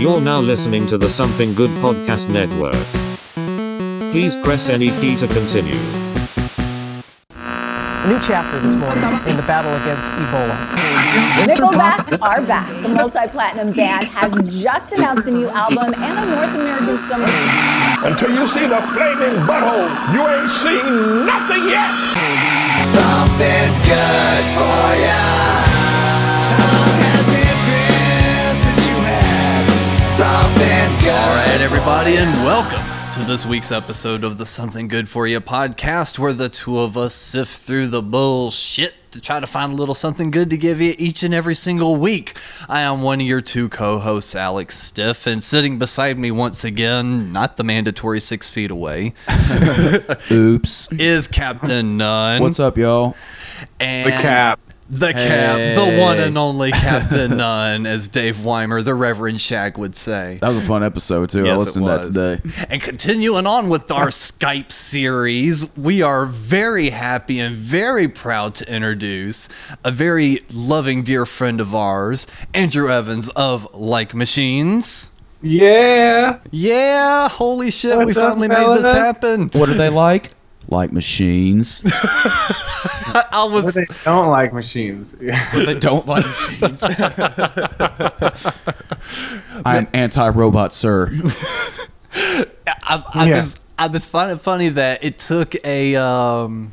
You're now listening to the Something Good Podcast Network. Please press any key to continue. A new chapter this morning in the battle against Ebola. Nickelback are back. The multi-platinum band has just announced a new album and a North American summer. Until you see the flaming butthole, you ain't seen nothing yet. something good for ya. All right, everybody, and welcome to this week's episode of the Something Good For You podcast, where the two of us sift through the bullshit to try to find a little something good to give you each and every single week. I am one of your two co hosts, Alex Stiff, and sitting beside me once again, not the mandatory six feet away, Oops. is Captain Nunn. What's up, y'all? And the cap. The cap, the one and only Captain Nunn, as Dave Weimer, the Reverend Shag, would say. That was a fun episode too. I listened to that today. And continuing on with our Skype series, we are very happy and very proud to introduce a very loving dear friend of ours, Andrew Evans of Like Machines. Yeah. Yeah, holy shit, we What's up, finally made this happen. What are they like? Like machines. I But was they don't like machines. they don't like machines. I'm anti-robot, sir. I, I Yeah. just I just find it funny that it took a um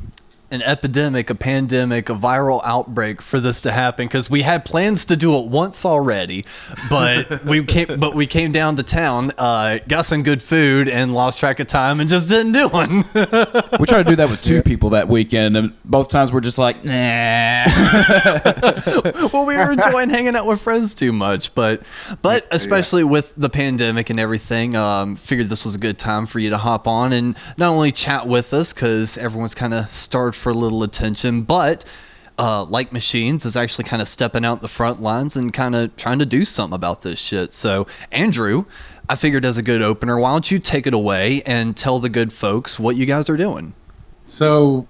an epidemic, a pandemic, a viral outbreak for this to happen because we had plans to do it once already, but we came but we came down to town, uh, got some good food and lost track of time and just didn't do one. We tried to do that with two people that weekend, and both times we're just like, nah. well, we were enjoying hanging out with friends too much, but but especially with the pandemic and everything, um, figured this was a good time for you to hop on and not only chat with us because everyone's kind of starved for a little attention, but. Uh, like machines is actually kind of stepping out the front lines and kind of trying to do something about this shit. So, Andrew, I figured as a good opener, why don't you take it away and tell the good folks what you guys are doing? so,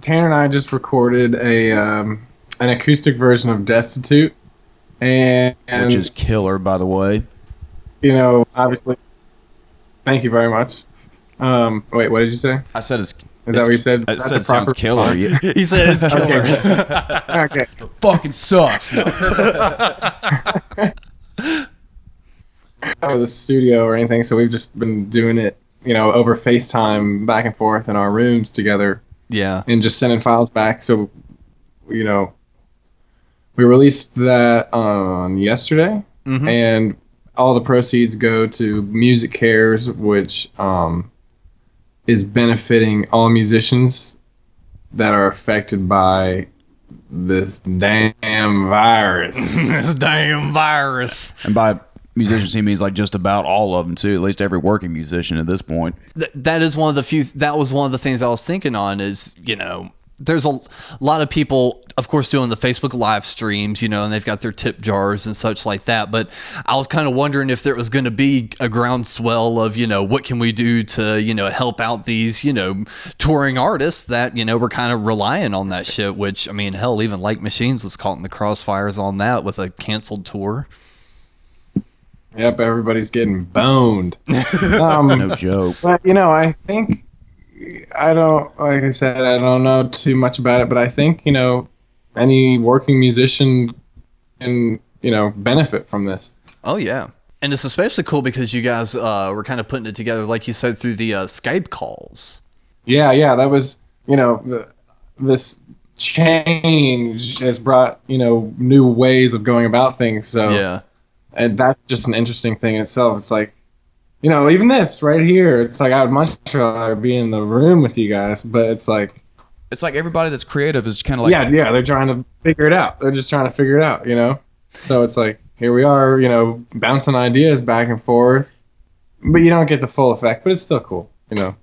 Tanner and I just recorded a um, an acoustic version of Destitute, and, Which is killer, by the way. you know obviously. Thank you very much. Um, wait, what did you say? I said it's. Is that what you said? I That's said a it sounds killer. Yeah. He said it's killer. Okay. fucking sucks. No. Out of the studio or anything, so we've just been doing it, you know, over FaceTime back and forth in our rooms together. yeah. and just sending files back. So, you know, we released that on yesterday, Mhm. and all the proceeds go to MusiCares, which um, is benefiting all musicians that are affected by this damn virus. this damn virus. And by musicians, he means like just about all of them too. At least every working musician at this point. Th- that is one of the few that was one of the things i was thinking on is you know there's a lot of people of course doing the facebook live streams you know and they've got their tip jars and such like that but i was kind of wondering if there was going to be a groundswell of you know what can we do to you know help out these you know touring artists that you know were kind of relying on that shit which i mean hell even like machines was caught in the crossfires on that with a canceled tour yep, everybody's getting boned. Um, No joke. But you know, I think I don't like I said, I don't know too much about it, but I think, you know, any working musician can, you know, benefit from this. Oh yeah, and it's especially cool because you guys uh, were kind of putting it together, like you said, through the uh, Skype calls. Yeah, yeah, that was, you know, the, this change has brought, you know, new ways of going about things. So Yeah, and that's just an interesting thing in itself. It's like, you know, even this right here, it's like I would much rather be in the room with you guys, but it's like It's like everybody that's creative is kind of like yeah, yeah, they're trying to figure it out. They're just trying to figure it out, you know. So it's like here we are, you know, bouncing ideas back and forth, but you don't get the full effect. But it's still cool, you know.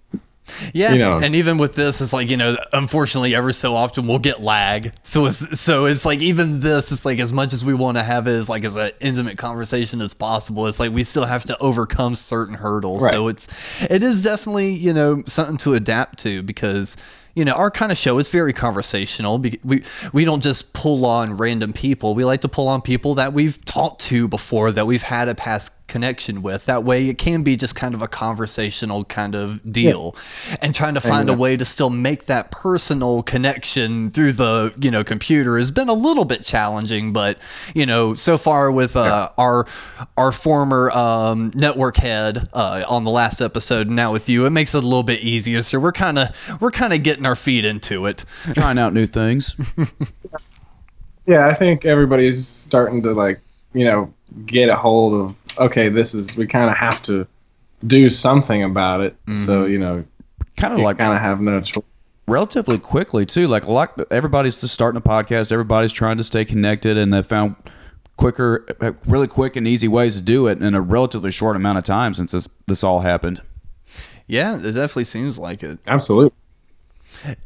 Yeah, You know. and even with this, it's like you know, unfortunately, ever so often we'll get lag. So it's so it's like even this, it's like as much as we want to have it as like as an intimate conversation as possible, it's like we still have to overcome certain hurdles. So it's it is definitely you know something to adapt to because you know, our kind of show is very conversational. We we don't just pull on random people. We like to pull on people that we've talked to before that we've had a past connection with. That way, it can be just kind of a conversational kind of deal, and trying to find a way to still make that personal connection through the you know computer has been a little bit challenging. But you know, so far with uh, our our former um, network head uh, on the last episode, now with you, it makes it a little bit easier. So we're kind of we're kind of getting our feet into it. Trying out new things. Yeah, I think everybody's starting to like, you know, get a hold of okay, this is we kind of have to do something about it. So you know, Kind of you like kind of have no choice. relatively quickly too. Like a lot, everybody's just starting a podcast. Everybody's trying to stay connected, and they found quicker, uh, really quick and easy ways to do it in a relatively short amount of time since this this all happened. Yeah, it definitely seems like it. Absolutely.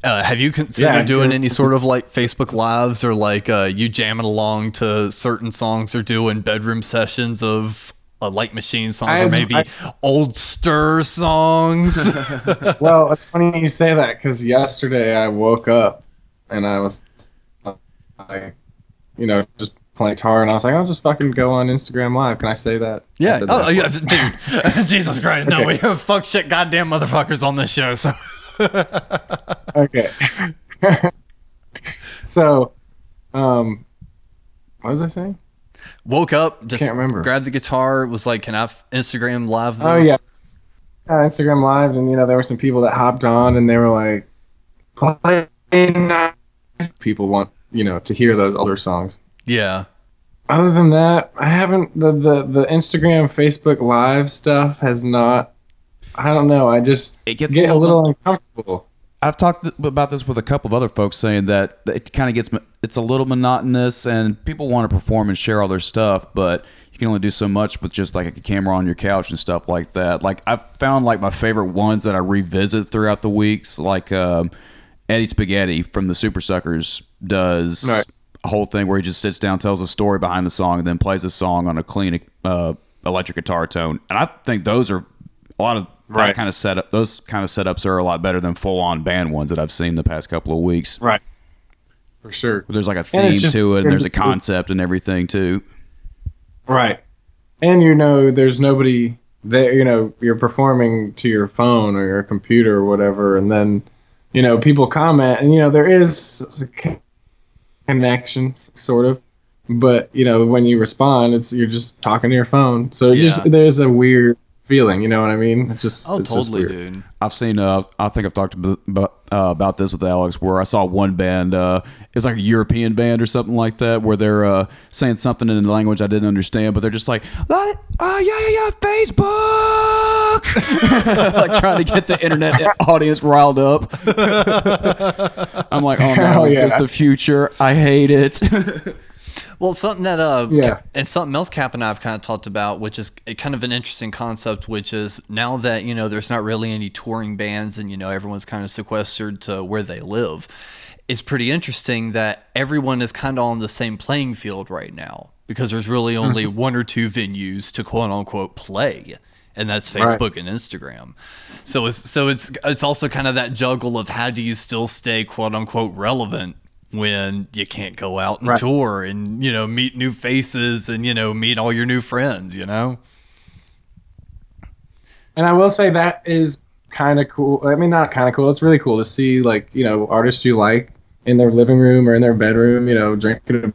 Uh, have you considered Yeah, doing any sort of like Facebook lives or like uh, you jamming along to certain songs or doing bedroom sessions of uh, Like Machine songs or maybe I- old stir songs? Well, it's funny you say that because yesterday I woke up and I was like, you know, just playing guitar, and I was like, I'll just fucking go on Instagram Live. Can I say that? Yeah. Oh, that. yeah, dude. Jesus Christ. No, we have fuck shit goddamn motherfuckers on this show. So Okay. so, um, what was I saying? Woke up, just Can't remember. grabbed the guitar, was like, can I f- Instagram live this? Oh yeah. Uh, Instagram Live, and you know there were some people that hopped on, and they were like, "Play nice." People want you know to hear those older songs. Yeah. Other than that, I haven't the the the Instagram, Facebook Live stuff has not. I don't know. I just It gets a get a little- little uncomfortable. I've talked th- about this with a couple of other folks saying that it kind of gets it's a little monotonous and people want to perform and share all their stuff, but you can only do so much with just like a camera on your couch and stuff like that. Like I've found like my favorite ones that I revisit throughout the weeks, like um, Eddie Spaghetti from the Supersuckers does Right. a whole thing where he just sits down, tells a story behind the song, and then plays a song on a clean uh, electric guitar tone. And I think those are a lot of that Right. kind of setup. Those kind of setups are a lot better than full on band ones that I've seen the past couple of weeks. Right. For sure. There's like a theme just- to it, and there's a concept and everything too. Right. And you know, there's nobody there. You know, you're performing to your phone or your computer or whatever, and then, you know, people comment, and you know, there is a con- connection, sort of. But you know, when you respond, it's you're just talking to your phone. So it Yeah. just there's a weird feeling. You know what I mean? It's just Oh, it's just totally, weird. dude. I've seen. Uh, I think I've talked about uh, about this with Alex, where I saw one band. Uh, it was like a European band or something like that, where they're uh, saying something in a language I didn't understand, but they're just like, "Uh, uh, yeah, yeah, yeah, Facebook," like trying to get the internet audience riled up. I'm like, "Oh no, Hell is this the future? I hate it." Well, something that uh, Yeah. and something else Cap and I have kind of talked about, which is kind of an interesting concept, which is now that you know there's not really any touring bands, and you know everyone's kind of sequestered to where they live. It's pretty interesting that everyone is kind of on the same playing field right now because there's really only one or two venues to quote unquote play, and that's Right. Facebook and Instagram. So it's so it's it's also kind of that juggle of how do you still stay quote unquote relevant when you can't go out and Right. tour and you know meet new faces and you know meet all your new friends you know And I will say that is kind of cool. I mean, not kind of cool. It's really cool to see like you know artists you like in their living room or in their bedroom. You know, drinking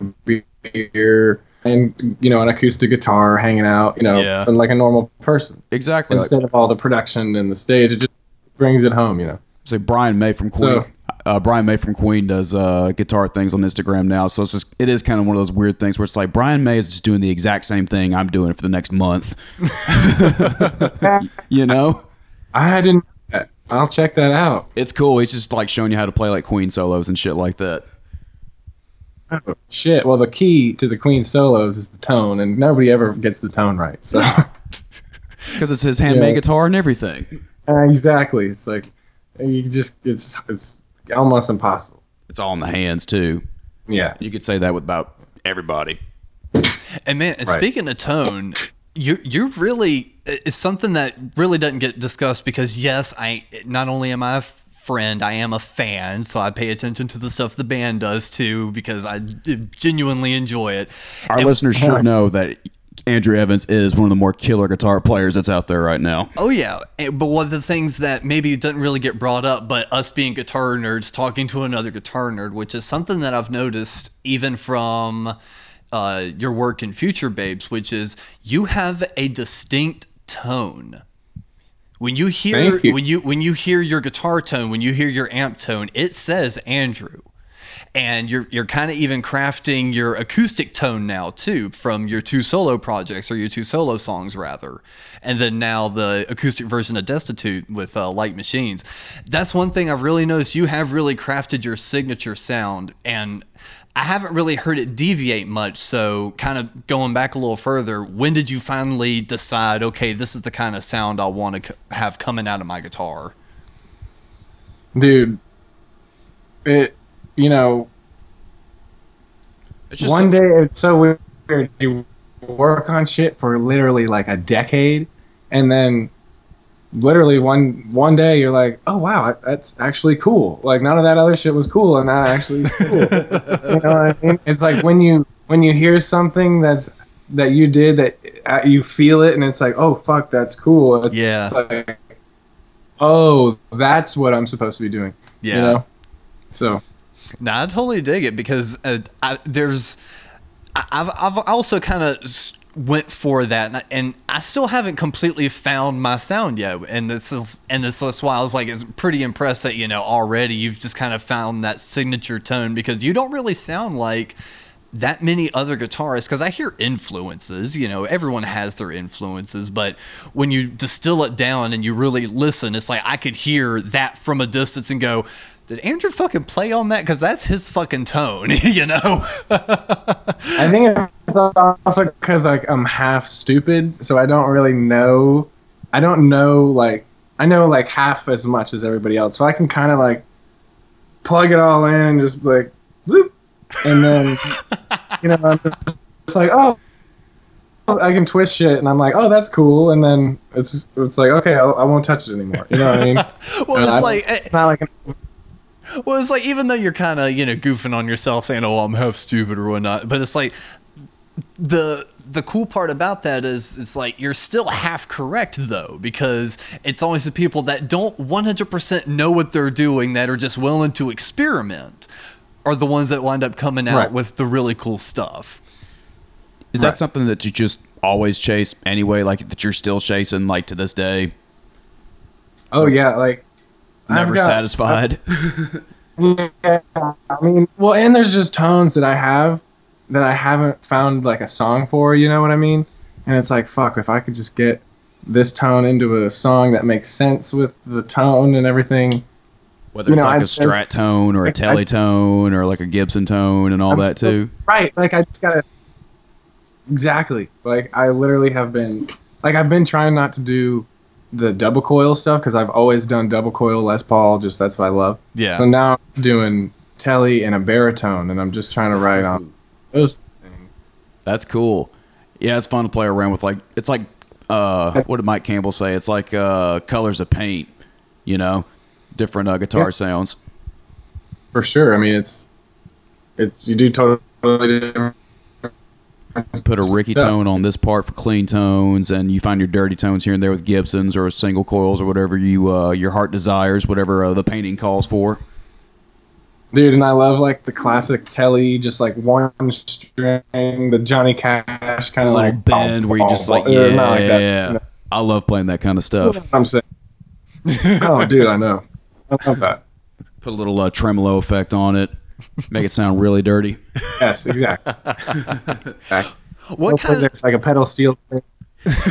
a beer and you know an acoustic guitar, hanging out. You know, Yeah. and like a normal person exactly. Like, instead of all the production and the stage. It just brings it home. You know. say Brian May from Queen. So- uh, Brian May from Queen does uh, guitar things on Instagram now, so it's just it is kind of one of those weird things where it's like Brian May is just doing the exact same thing I'm doing for the next month. you know, I didn't. I'll check that out. it's cool. He's just like showing you how to play like Queen solos and shit like that. Oh, shit. Well, the key to the Queen solos is the tone, and nobody ever gets the tone right. So Because it's his handmade Yeah. guitar and everything. Uh, exactly. It's like you just it's it's almost impossible. It's all in the hands too. Yeah. You could say that with about everybody. and man and Right. speaking of tone you you're really it's something that really doesn't get discussed because yes i not only am i f- friend. I am a fan, so I pay attention to the stuff the band does too because I genuinely enjoy it. Our listeners should know that Andrew Evans is one of the more killer guitar players that's out there right now. Oh yeah, but one of the things that maybe doesn't really get brought up, but us being guitar nerds talking to another guitar nerd, which is something that I've noticed even from uh, your work in Future Babes, which is you have a distinct tone. When you hear you. when you when you hear your guitar tone, when you hear your amp tone, it says Andrew. And you're you're kind of even crafting your acoustic tone now too from your two solo projects or your two solo songs rather, and then now the acoustic version of Destitute with uh, Like Machines. That's one thing I've really noticed. You have really crafted your signature sound, and I haven't really heard it deviate much. So, kind of going back a little further, when did you finally decide, okay, this is the kind of sound I want to have coming out of my guitar? dude it you know It's just one day it's so weird. You work on shit for literally like a decade and then literally one one day you're like oh wow that's actually cool. Like none of that other shit was cool and that actually is cool. You know what i mean? It's like when you when you hear something that's that you did that uh, you feel it and it's like oh fuck that's cool. It's, Yeah. it's like oh that's what i'm supposed to be doing. Yeah. you know? So No, I totally dig it because uh, I, there's, I've, I've also kind of went for that, and I, and I still haven't completely found my sound yet. And this is, and this is why I was like, it's pretty impressed that you know already you've just kind of found that signature tone because you don't really sound like that many other guitarists because I hear influences, you know, everyone has their influences, but when you distill it down and you really listen, it's like I could hear that from a distance and go, did Andrew fucking play on that? Because that's his fucking tone, you know? I think it's also because like I'm half stupid, so I don't really know. I don't know like I know like half as much as everybody else, so I can kind of like plug it all in and just like, bloop, and then you know I'm just like oh. I can twist shit, and I'm like, "Oh, that's cool," and then it's it's like, "Okay, I, I won't touch it anymore." You know what I mean? well, And it's I- like, it's not like well, it's like even though you're kind of you know goofing on yourself, saying, "Oh, I'm half stupid" or whatnot, but it's like the the cool part about that is it's like you're still half correct though because it's always the people that don't 100% know what they're doing that are just willing to experiment are the ones that wind up coming out Right. with the really cool stuff. Is that something that you just always chase anyway? Like that you're still chasing like to this day? oh yeah, like I've Never got- satisfied. Yeah, I mean, well, and there's just tones that I have that I haven't found like a song for. You know what I mean? And it's like, fuck, if I could just get this tone into a song that makes sense with the tone and everything. Whether You it's know, like I- a Strat tone or a Telly tone or like a Gibson tone and all I'm that still- too. Right. Like I just gotta. Exactly. Like I literally have been, like I've been trying not to do the double coil stuff because I've always done double coil Les Paul. Just that's what I love. Yeah. So now I'm doing Telly and a baritone, and I'm just trying to write on those things. That's cool. Yeah, it's fun to play around with. Like it's like uh, what did Mike Campbell say? It's like uh, colors of paint. You know, different uh, guitar Yeah. sounds. For sure. I mean, it's it's you do totally different. Put a Ricky tone on this part for clean tones, and you find your dirty tones here and there with Gibsons or single coils or whatever you uh, your heart desires, whatever uh, the painting calls for. dude. And I love like the classic Telly, just like one string, the Johnny Cash kind of like bend where you just like yeah, not like you. I love playing that kind of stuff. I'm saying. oh, dude, I know. I love that. Put a little uh, tremolo effect on it, make it sound really dirty. Yes, exactly. What Hopefully kind of it's like a pedal steel.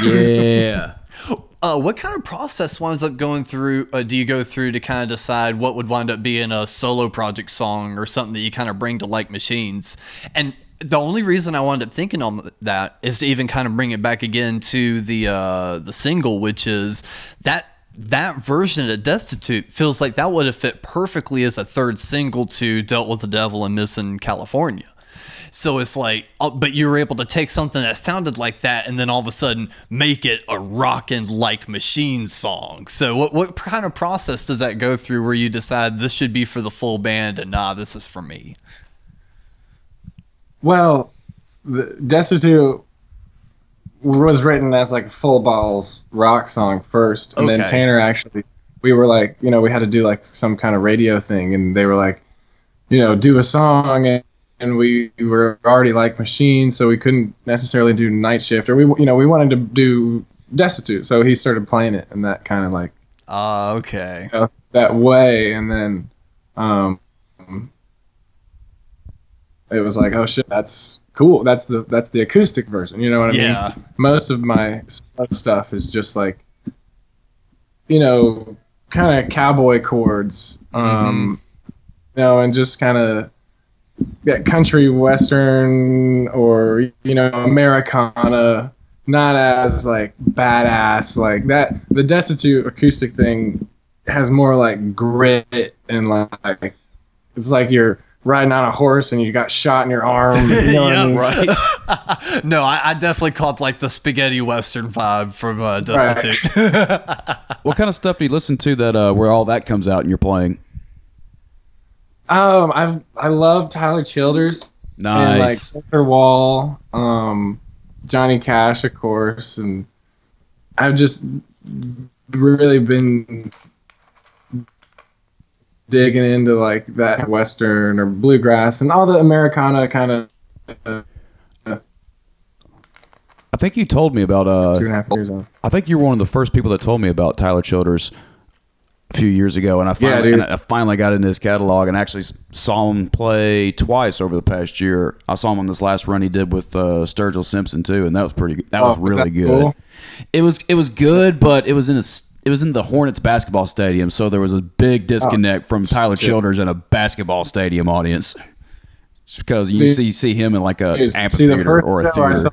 Yeah. uh, what kind of process winds up going through? Uh, do you go through to kind of decide what would wind up being a solo project song or something that you kind of bring to like machines? And the only reason I wound up thinking on that is to even kind of bring it back again to the uh, the single, which is that that version of Destitute feels like that would have fit perfectly as a third single to Dealt with the Devil and Missing California. So it's like, uh, but you were able to take something that sounded like that and then all of a sudden make it a rockin' like machine song. So what what kind of process does that go through where you decide this should be for the full band and nah, this is for me? Well, Destitute was written as like a full balls rock song first, and then Tanner actually, we were like, you know, we had to do like some kind of radio thing, and they were like, you know, do a song, and, and we were already like machines, so we couldn't necessarily do night shift, or we, you know, we wanted to do Destitute, so he started playing it, and that kind of like Ah, okay. you know, that way, and then, um, it was like, oh shit, that's cool. That's the that's the acoustic version. You know what I Yeah. mean? Most of my stuff is just like, you know, kind of cowboy chords, um, you know, and just kind of yeah, country western or you know Americana. Not as like badass like that. The destitute acoustic thing has more like grit and like it's like you're riding on a horse and you got shot in your arm. You know what I mean? Right. No, I, I definitely caught like the spaghetti western vibe from uh, Right. What kind of stuff do you listen to that uh, where all that comes out and you're playing? Um, I I love Tyler Childers and like Nice. Colter Wall, um, Johnny Cash, of course, and I've just really been digging into like that western or bluegrass and all the Americana kind of I think you told me about uh, two and a half years on. I think you were one of the first people that told me about Tyler Childers a few years ago, and I finally, dude. and I finally got into his catalog and actually saw him play twice over the past year. I saw him on this last run he did with uh, Sturgill Simpson too, and that was pretty. That Oh, was was really that good. cool? It was it was good, but it was in a it was in the Hornets basketball stadium, so there was a big oh, disconnect from Tyler Childers and a basketball stadium audience. Just because you Dude. see see him in like a Dude, the amphitheater or a theater. saw-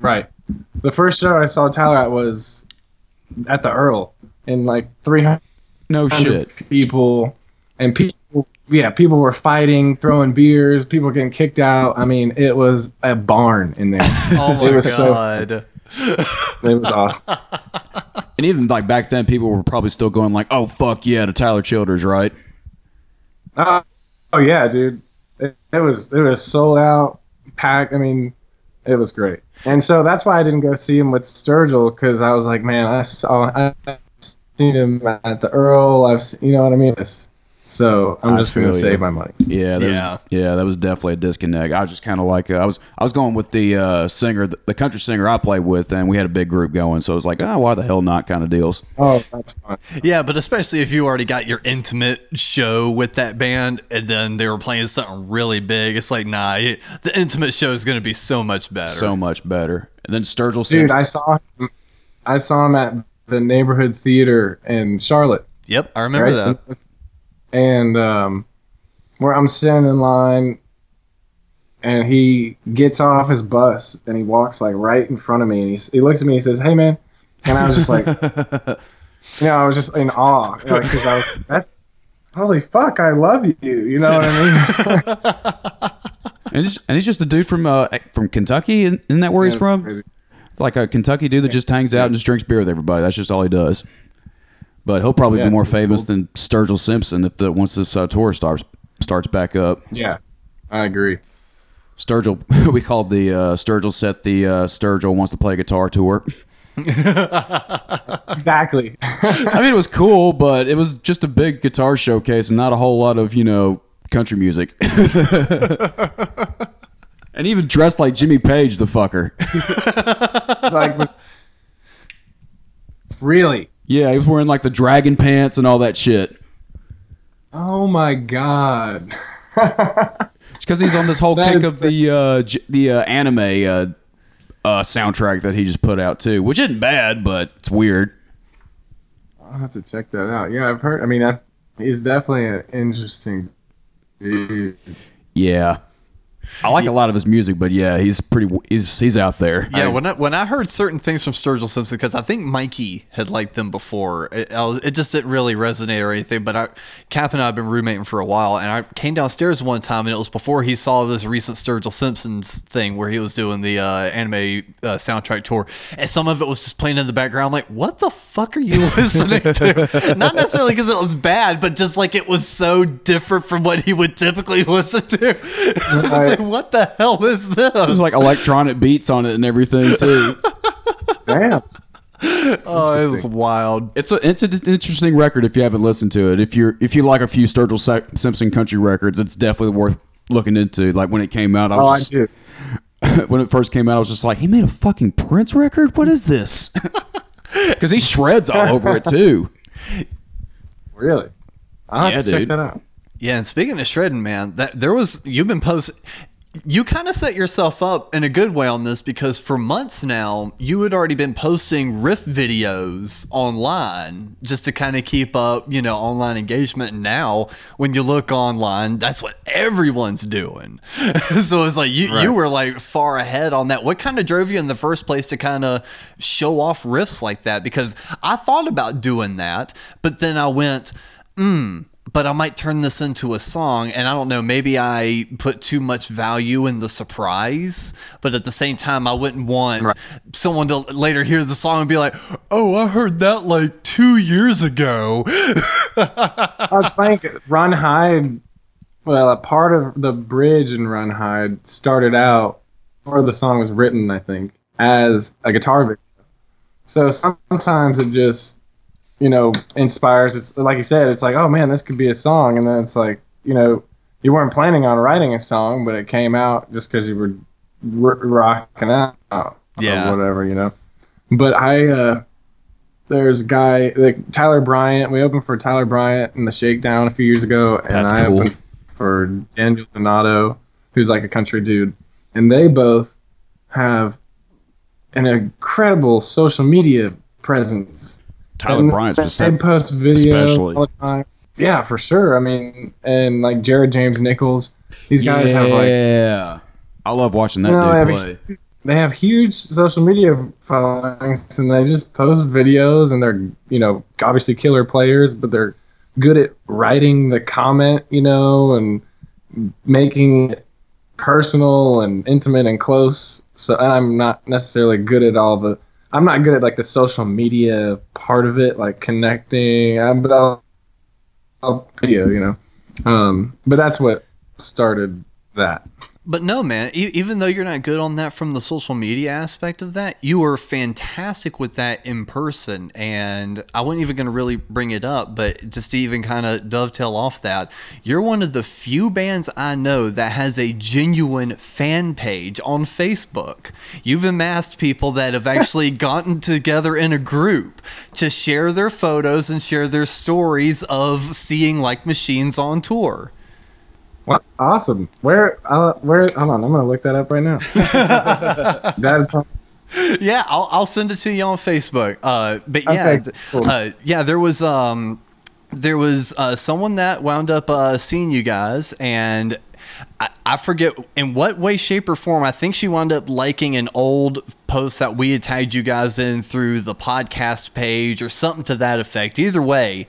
right. The first show I saw Tyler at was at the Earl, and like 300 no shit. people, and people, yeah, people were fighting, throwing beers, people getting kicked out. I mean, it was a barn in there. oh my it was so, god. It was awesome. And even like back then, people were probably still going like, "Oh fuck yeah" to Tyler Childers, right? Oh, oh yeah, dude. It, it was it was sold out, packed. I mean, it was great. And so that's why I didn't go see him with Sturgill because I was like, man, I saw I've seen him at the Earl. I've you know what I mean. It's- So I'm I just gonna you. save my money. Yeah, there's- Yeah. yeah, that was definitely a disconnect. I was just kind of like, uh, I was, I was going with the uh, singer, the, the country singer I played with, and we had a big group going, so it was like, oh, why the hell not, kind of deals. Oh, that's fun. Yeah, but especially if you already got your intimate show with that band and then they were playing something really big, it's like, nah, it, the intimate show is going to be so much better. So much better. And then Sturgill Dude, said, I saw him. I saw him at the neighborhood theater in Charlotte. yep, I remember right? that. And um, where I'm sitting in line, and he gets off his bus and he walks like right in front of me, and he, he looks at me and he says, "Hey, man," and I was just like, you know, I was just in awe, like, I was, that's, holy fuck, I love you, you know what I mean? and, he's, and he's just a dude from uh, from Kentucky, isn't isn't that where he's Yeah, it's from? crazy. Like a Kentucky dude that just hangs out and just drinks beer with everybody. That's just all he does. But he'll probably Yeah, be more famous cool. than Sturgill Simpson if the once this uh, tour starts starts back up. Yeah, I agree. Sturgill, we called the uh, Sturgill set the uh, Sturgill wants to play guitar tour. Exactly. I mean, it was cool, but it was just a big guitar showcase and not a whole lot of you know country music. and even dressed like Jimmy Page, the fucker. like, really? Yeah, he was wearing like the dragon pants and all that shit. Oh my god. It's because he's on this whole That kick of the uh, j- the uh, anime uh, uh, soundtrack that he just put out too, which isn't bad, but it's weird. I'll have to check that out. Yeah, I've heard. I mean, I, he's definitely an interesting dude. Yeah, I like a lot of his music, but yeah, he's pretty. He's he's out there. Yeah, when I when I heard certain things from Sturgill Simpson, because I think Mikey had liked them before, it, I was, it just didn't really resonate or anything. But I, Cap and I have been roommating for a while, and I came downstairs one time, and it was before he saw this recent Sturgill Simpsons thing where he was doing the uh, anime uh, soundtrack tour, and some of it was just playing in the background. I'm like, what the fuck are you listening to? Not necessarily because it was bad, but just like it was so different from what he would typically listen to. I like, what the hell is this? There's like electronic beats on it and everything too. Damn. Oh, it was wild. It's a it's an interesting record if you haven't listened to it. If you're if you like a few Sturgill Sa- Simpson country records, it's definitely worth looking into. Like when it came out, I Oh, I was do. just, when it first came out, I was just like, he made a fucking Prince record. What is this? Because he shreds all over it too. Really? I'll have Yeah, to check dude. that out. Yeah, and speaking of shredding, man, that there was you've been posting you kind of set yourself up in a good way on this because for months now you had already been posting riff videos online just to kind of keep up, you know, online engagement. And now when you look online, that's what everyone's doing. so it's like you you were like far ahead on that. What kind of drove you in the first place to kind of show off riffs like that? Because I thought about doing that, but then I went, hmm but I might turn this into a song. And I don't know, maybe I put too much value in the surprise, but at the same time, I wouldn't want someone to later hear the song and be like, oh, I heard that like two years ago. I was think Run Hide. Well, a part of the bridge in Run Hide started out, or the song was written, I think, as a guitar video. So sometimes it just, you know, inspires. It's like you said, it's like, oh man, this could be a song, and then it's like, you know, you weren't planning on writing a song, but it came out just because you were r- rocking out, Yeah. whatever, you know. But I, uh, there's a guy like Tyler Bryant. We opened for Tyler Bryant in the Shakedown a few years ago, and That's I cool. opened for Daniel Donato, who's like a country dude, and they both have an incredible social media presence. Tyler Bryant's they specific- post video especially. all the time. Yeah, for sure. I mean, and like Jared James Nichols, these guys have like yeah, I love watching that You know, dude play. they have huge social media followings and they just post videos and they're you know obviously killer players but they're good at writing the comment you know and making it personal and intimate and close so and i'm not necessarily good at all the i'm not good at like the social media part of it like connecting um, but i'll, I'll video you know. Um but that's what started that But no, man. E- even though you're not good on that from the social media aspect of that, you were fantastic with that in person. And I wasn't even going to really bring it up, but just to even kind of dovetail off that, you're one of the few bands I know that has a genuine fan page on Facebook. You've amassed people that have actually gotten together in a group to share their photos and share their stories of seeing like machines on tour. What? Awesome. Where? Uh, where? Hold on. I'm gonna look that up right now. that is. yeah, I'll, I'll send it to you on Facebook. Uh, but yeah, Okay, cool. uh, yeah, there was um, there was uh, someone that wound up uh, seeing you guys, and I, I forget in what way, shape, or form. I think she wound up liking an old post that we had tagged you guys in through the podcast page or something to that effect. Either way,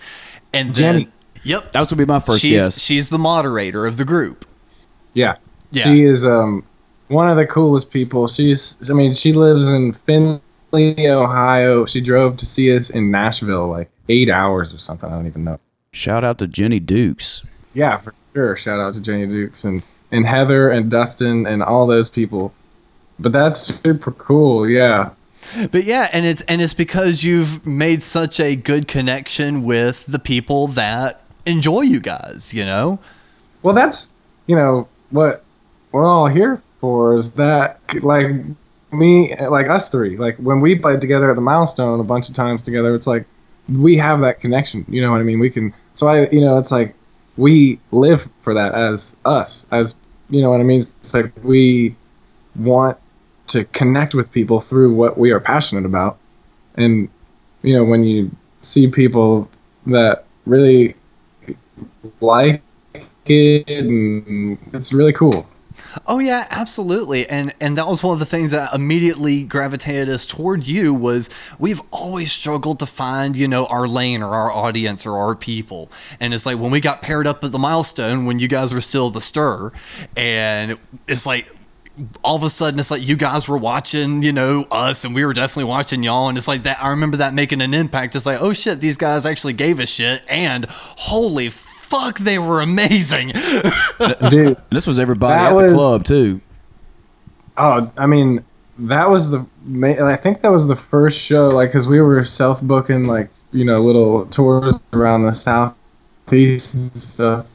and then Jenny. Yep, That was gonna be my first she's guess. she's the moderator of the group. Yeah. Yeah. She is um one of the coolest people. She's. I mean, she lives in Findlay, Ohio. She drove to see us in Nashville like eight hours or something. I don't even know. Shout out to Jenny Dukes. Yeah, for sure. Shout out to Jenny Dukes and and Heather and Dustin and all those people. But that's super cool. Yeah. But yeah, and it's and it's because you've made such a good connection with the people that enjoy you guys, you know? Well, that's you know what we're all here for is that like me like us three. Like when we played together at the milestone a bunch of times together it's like we have that connection you know what i mean? We can so i you know it's like we live for that as us as you know what i mean? It's like we want to connect with people through what we are passionate about. And you know when you see people that really like it and it's really cool Oh yeah, absolutely. And and that was one of the things that immediately gravitated us toward you was we've always struggled to find, you know, our lane or our audience or our people. And it's like when we got paired up at the milestone when you guys were still the stir and it's like all of a sudden it's like you guys were watching, you know, us and we were definitely watching y'all and it's like that I remember that making an impact. It's like, oh shit, these guys actually gave a shit and holy fuck they were amazing. Dude, This was everybody That at the was- club too. Oh, I mean, that was the. I think that was the first show, like, cause we were self booking, like, you know, little tours around the southeast and stuff.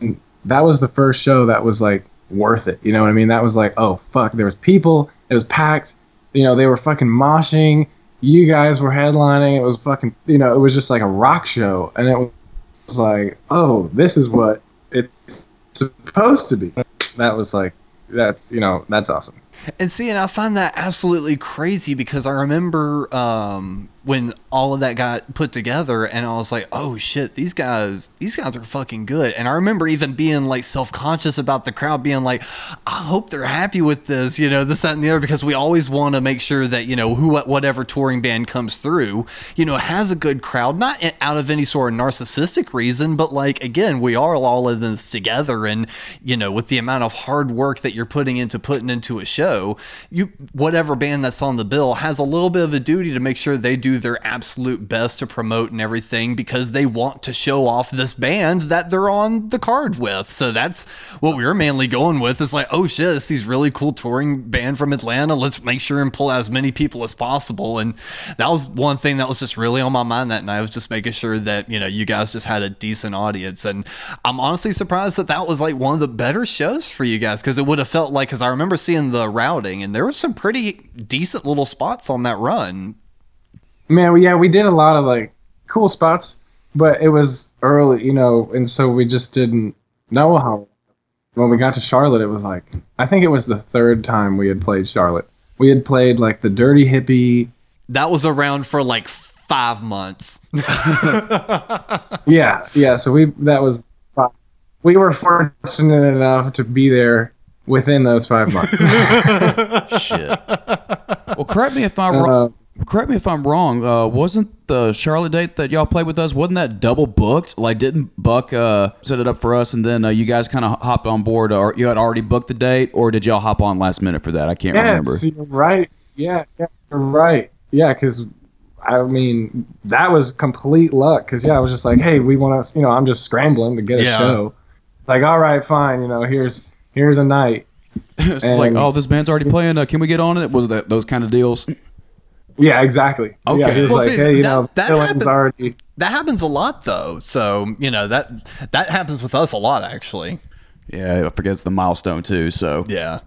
And that was the first show that was like worth it. You know what I mean? That was like, oh fuck, there was people. It was packed. You know, they were fucking moshing. You guys were headlining. It was fucking. You know, it was just like a rock show, and it was like, oh, this is what it's supposed to be. That was like that. You know, that's awesome. And see, and I find that absolutely crazy because I remember um, when all of that got put together, and I was like, "Oh shit, these guys, these guys are fucking good." And I remember even being like self conscious about the crowd, being like, "I hope they're happy with this," you know, this, that, and the other, because we always want to make sure that you know who, whatever touring band comes through, you know, has a good crowd, not out of any sort of narcissistic reason, but like again, we are all in this together, and you know, with the amount of hard work that you're putting into putting into a show, you whatever band that's on the bill has a little bit of a duty to make sure they do their absolute best to promote and everything because they want to show off this band that they're on the card with. So that's what we were mainly going with. It's like, oh shit, this these really cool touring band from Atlanta. Let's make sure and pull as many people as possible. And that was one thing that was just really on my mind that night. I was just making sure that you know you guys just had a decent audience. And I'm honestly surprised that that was like one of the better shows for you guys because it would have felt like because I remember seeing the routing and there were some pretty decent little spots on that run. Man, we, yeah, we did a lot of like cool spots, but it was early, you know, and so we just didn't know how. When we got to Charlotte, it was like I think it was the third time we had played Charlotte. We had played like the Dirty Hippie. That was around for like five months. Yeah, yeah. So we that was we were fortunate enough to be there within those five months. Shit. well, correct me if I'm uh, wrong. Correct me if I'm wrong. Uh, wasn't the Charlotte date that y'all played with us? Wasn't that double booked? Like, didn't Buck uh, set it up for us, and then uh, you guys kind of hopped on board, or you had already booked the date, or did y'all hop on last minute for that? I can't remember. yes, you're right. Yeah, yeah, you're right. Yeah, because I mean that was complete luck. Because yeah, I was just like, hey, we want to, you know, I'm just scrambling to get a Yeah. show. It's like, all right, fine. You know, here's here's a night. it's like, oh, this band's already playing. Uh, can we get on it? Was that those kind of deals? Yeah, exactly. Okay. Yeah, he was Well, like, see, hey, you that- know, that filling's already. That happens a lot though. So, you know, that that happens with us a lot actually. Yeah, I forget it's the milestone too. So Yeah.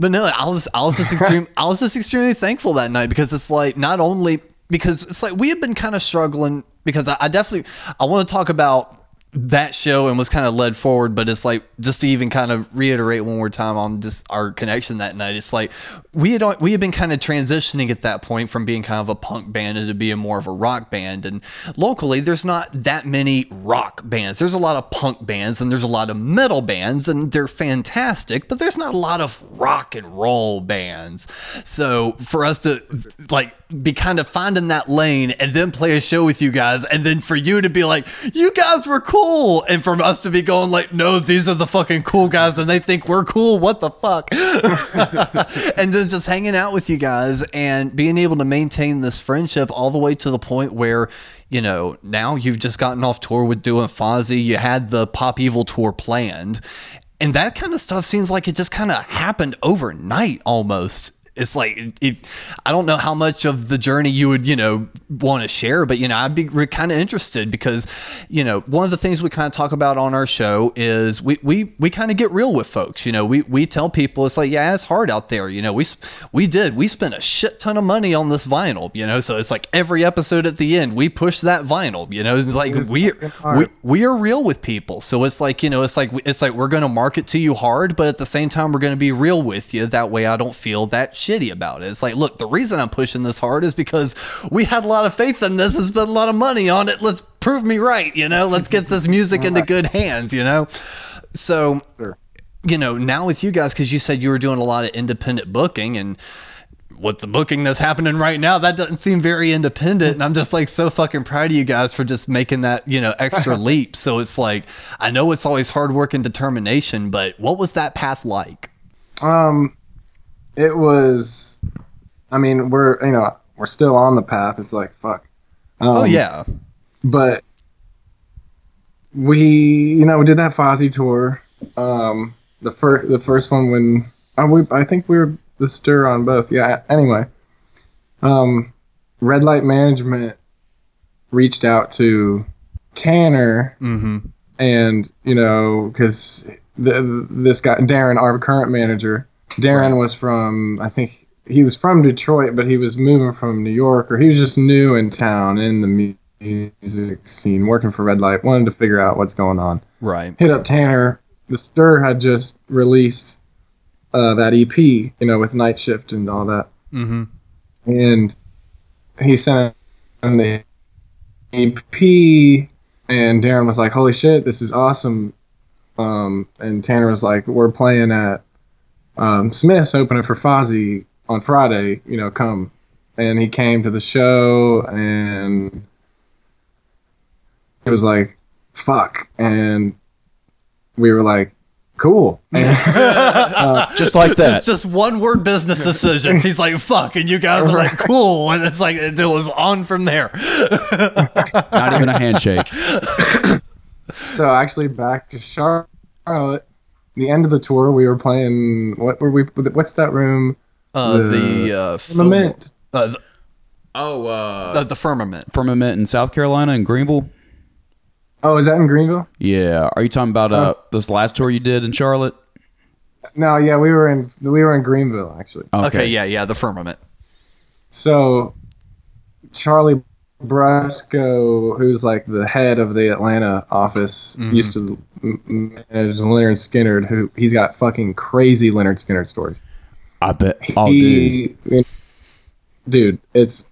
But no, I was I was just extreme I was just extremely thankful that night because it's like not only because it's like we have been kind of struggling because I, I definitely I want to talk about that show and was kind of led forward, but it's like just to even kind of reiterate one more time on just our connection that night. It's like we had we had been kind of transitioning at that point from being kind of a punk band into being more of a rock band. And locally, there's not that many rock bands. There's a lot of punk bands and there's a lot of metal bands, and they're fantastic, but there's not a lot of rock and roll bands. So for us to like be kind of finding that lane and then play a show with you guys, and then for you to be like, you guys were cool, and from us to be going like, no, these are the fucking cool guys, and they think we're cool. What the fuck? and then just hanging out with you guys and being able to maintain this friendship all the way to the point where you know now you've just gotten off tour with doing Fozzy you had the Pop Evil tour planned and that kind of stuff seems like it just kind of happened overnight almost it's like if I don't know how much of the journey you would you know want to share, but you know I'd be kind of interested because you know one of the things we kind of talk about on our show is we we we kind of get real with folks. You know we we tell people it's like yeah it's hard out there. You know we we did we spent a shit ton of money on this vinyl. You know so it's like every episode at the end we push that vinyl. You know it's like is we we we are real with people. So it's like, you know, it's like it's like we're going to market to you hard, but at the same time we're going to be real with you. That way I don't feel that shitty about it. It's like, look, the reason I'm pushing this hard is because we had a lot of faith in this and spent a lot of money on it. Let's prove me right, you know? Let's get this music into good hands, you know? So you know, now with you guys, because you said you were doing a lot of independent booking and with the booking that's happening right now, that doesn't seem very independent. And I'm just like so fucking proud of you guys for just making that, you know, extra leap. So it's like, I know it's always hard work and determination, but what was that path like? Um, it was. I mean, we're you know we're still on the path. It's like fuck. Um, oh, yeah. but we you know we did that Fozzy tour. Um, the first the first one when oh, we I think we were the stir on both. Yeah. Anyway, um, Red Light Management reached out to Tanner Mm-hmm. and you know because this guy Darren, our current manager, Darren was from I think he was from Detroit, but he was moving from New York, or he was just new in town in the music scene, working for Red Light. Wanted to figure out what's going on. Right. Hit up Tanner. The Stir had just released uh, that EP, you know, with Night Shift and all that, Mm-hmm. and he sent him the EP, and Darren was like, "Holy shit, this is awesome!" Um, and Tanner was like, "We're playing at um, Smith's opening for Fozzy on Friday. You know, come." And he came to the show, and it was like, "Fuck!" And we were like, "Cool." And, Just like that. Just just one word business decisions. He's like, fuck, and you guys are like, cool. And it's like, it was on from there. Not even a handshake. so actually, back to Charlotte. The end of the tour, we were playing. What were we? What's that room? Uh, The the uh, film- uh, the, Oh, uh, the, the firmament. firmament in South Carolina in Greenville. Oh, is that in Greenville? Yeah. Are you talking about uh, this last tour you did in Charlotte? No, yeah, we were in we were in Greenville actually. Okay. yeah, yeah, the firmament. So Charlie Brusco, who's like the head of the Atlanta office, Mm-hmm. used to manage Lynyrd Skynyrd. Who he's got fucking crazy Lynyrd Skynyrd stories. I bet. Oh, dude. he, dude, it's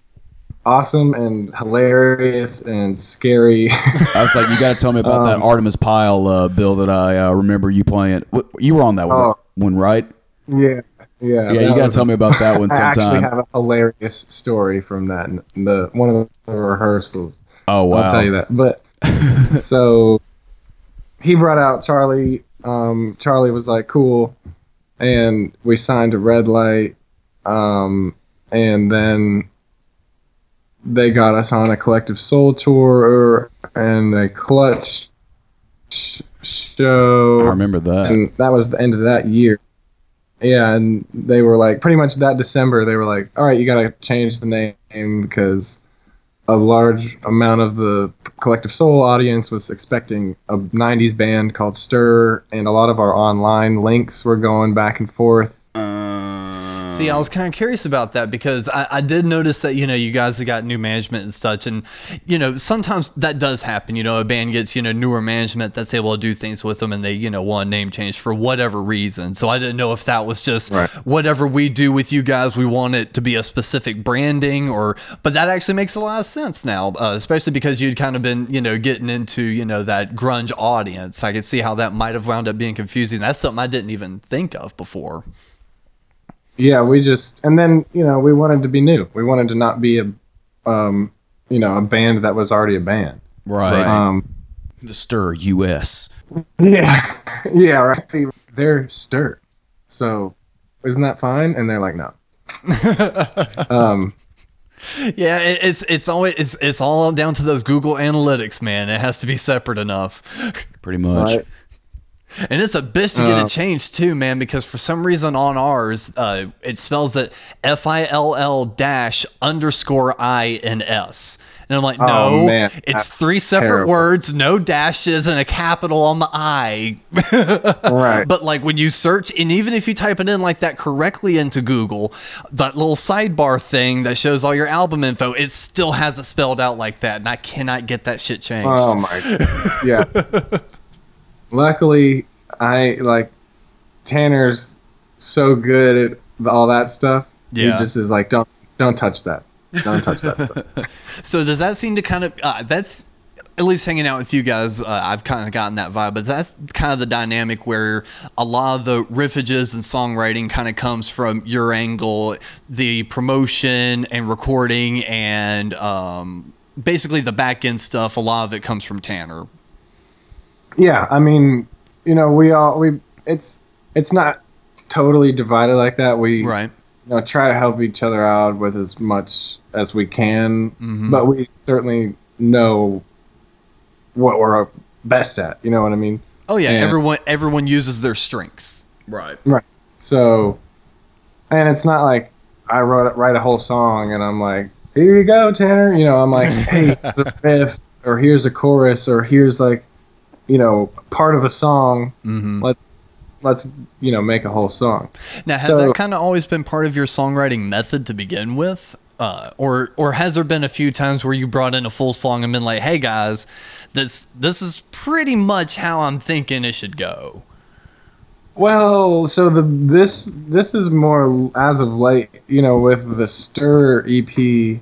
awesome and hilarious and scary. I was like, you got to tell me about that Artimus Pyle uh, bill that I uh, remember you playing. You were on that Oh. one right? yeah, yeah. Yeah, you got to was tell a- me about that one sometime. I actually have a hilarious story from that. The one of the rehearsals. Oh wow! I'll tell you that. But so he brought out Charlie. Um, Charlie was like, "Cool," and we signed to Red Light. Um, and then they got us on a Collective Soul tour and a Clutch show I remember that. and that was the end of that year. Yeah, and they were like, pretty much that December, they were like, all right, you got to change the name because a large amount of the Collective Soul audience was expecting a 90s band called Stir, and a lot of our online links were going back and forth. See, I was kind of curious about that because I, I did notice that, you know, you guys have got new management and such. And, you know, sometimes that does happen. You know, a band gets, you know, newer management that's able to do things with them and they, you know, want a name change for whatever reason. So I didn't know if that was just Right. whatever we do with you guys, we want it to be a specific branding or, but that actually makes a lot of sense now, uh, especially because you'd kind of been, you know, getting into, you know, that grunge audience. I could see how that might have wound up being confusing. That's something I didn't even think of before. Yeah, we just, and then, you know, we wanted to be new. We wanted to not be a, um, you know, a band that was already a band. right. Um, the Stir U.S. Yeah, yeah, right. They- They're stir, so isn't that fine? And they're like, no. um, Yeah, it's it's always it's it's all down to those Google Analytics, man. It has to be separate enough, Pretty much. right. And it's a bitch to get Uh. it changed too, man. Because for some reason on ours, uh, it spells it F I L L dash underscore I N S, and I'm like, no, Oh, man, it's three separate terrible. words, no dashes, and a capital on the I. Right. But like when you search, and even if you type it in like that correctly into Google, that little sidebar thing that shows all your album info, it still has it spelled out like that, and I cannot get that shit changed. Oh my, yeah. Luckily, I like Tanner's so good at all that stuff. Yeah. He just is like, don't don't touch that. Don't touch that stuff. So does that seem to kind of uh, that's at least hanging out with you guys, uh, I've kind of gotten that vibe. But that's kind of the dynamic where a lot of the riffages and songwriting kind of comes from your angle, the promotion and recording, and um, basically the back end stuff. A lot of it comes from Tanner. Yeah, I mean, you know, we all we it's it's not totally divided like that. We Right. you know try to help each other out with as much as we can, Mm-hmm. but we certainly know what we're best at. You know what I mean? Oh yeah, And- everyone everyone uses their strengths. Right. Right. So, and it's not like I wrote write a whole song and I'm like, here you go, Tanner. You know, I'm like, hey, the riff, or here's a chorus, or here's like, you know, part of a song. Mm-hmm. Let's let's you know make a whole song. Now, has So- that kind of always been part of your songwriting method to begin with? Uh, or or has there been a few times where you brought in a full song and been like, "Hey guys, this this is pretty much how I'm thinking it should go." Well, so the this this is more as of late, you know, with the Stir EP.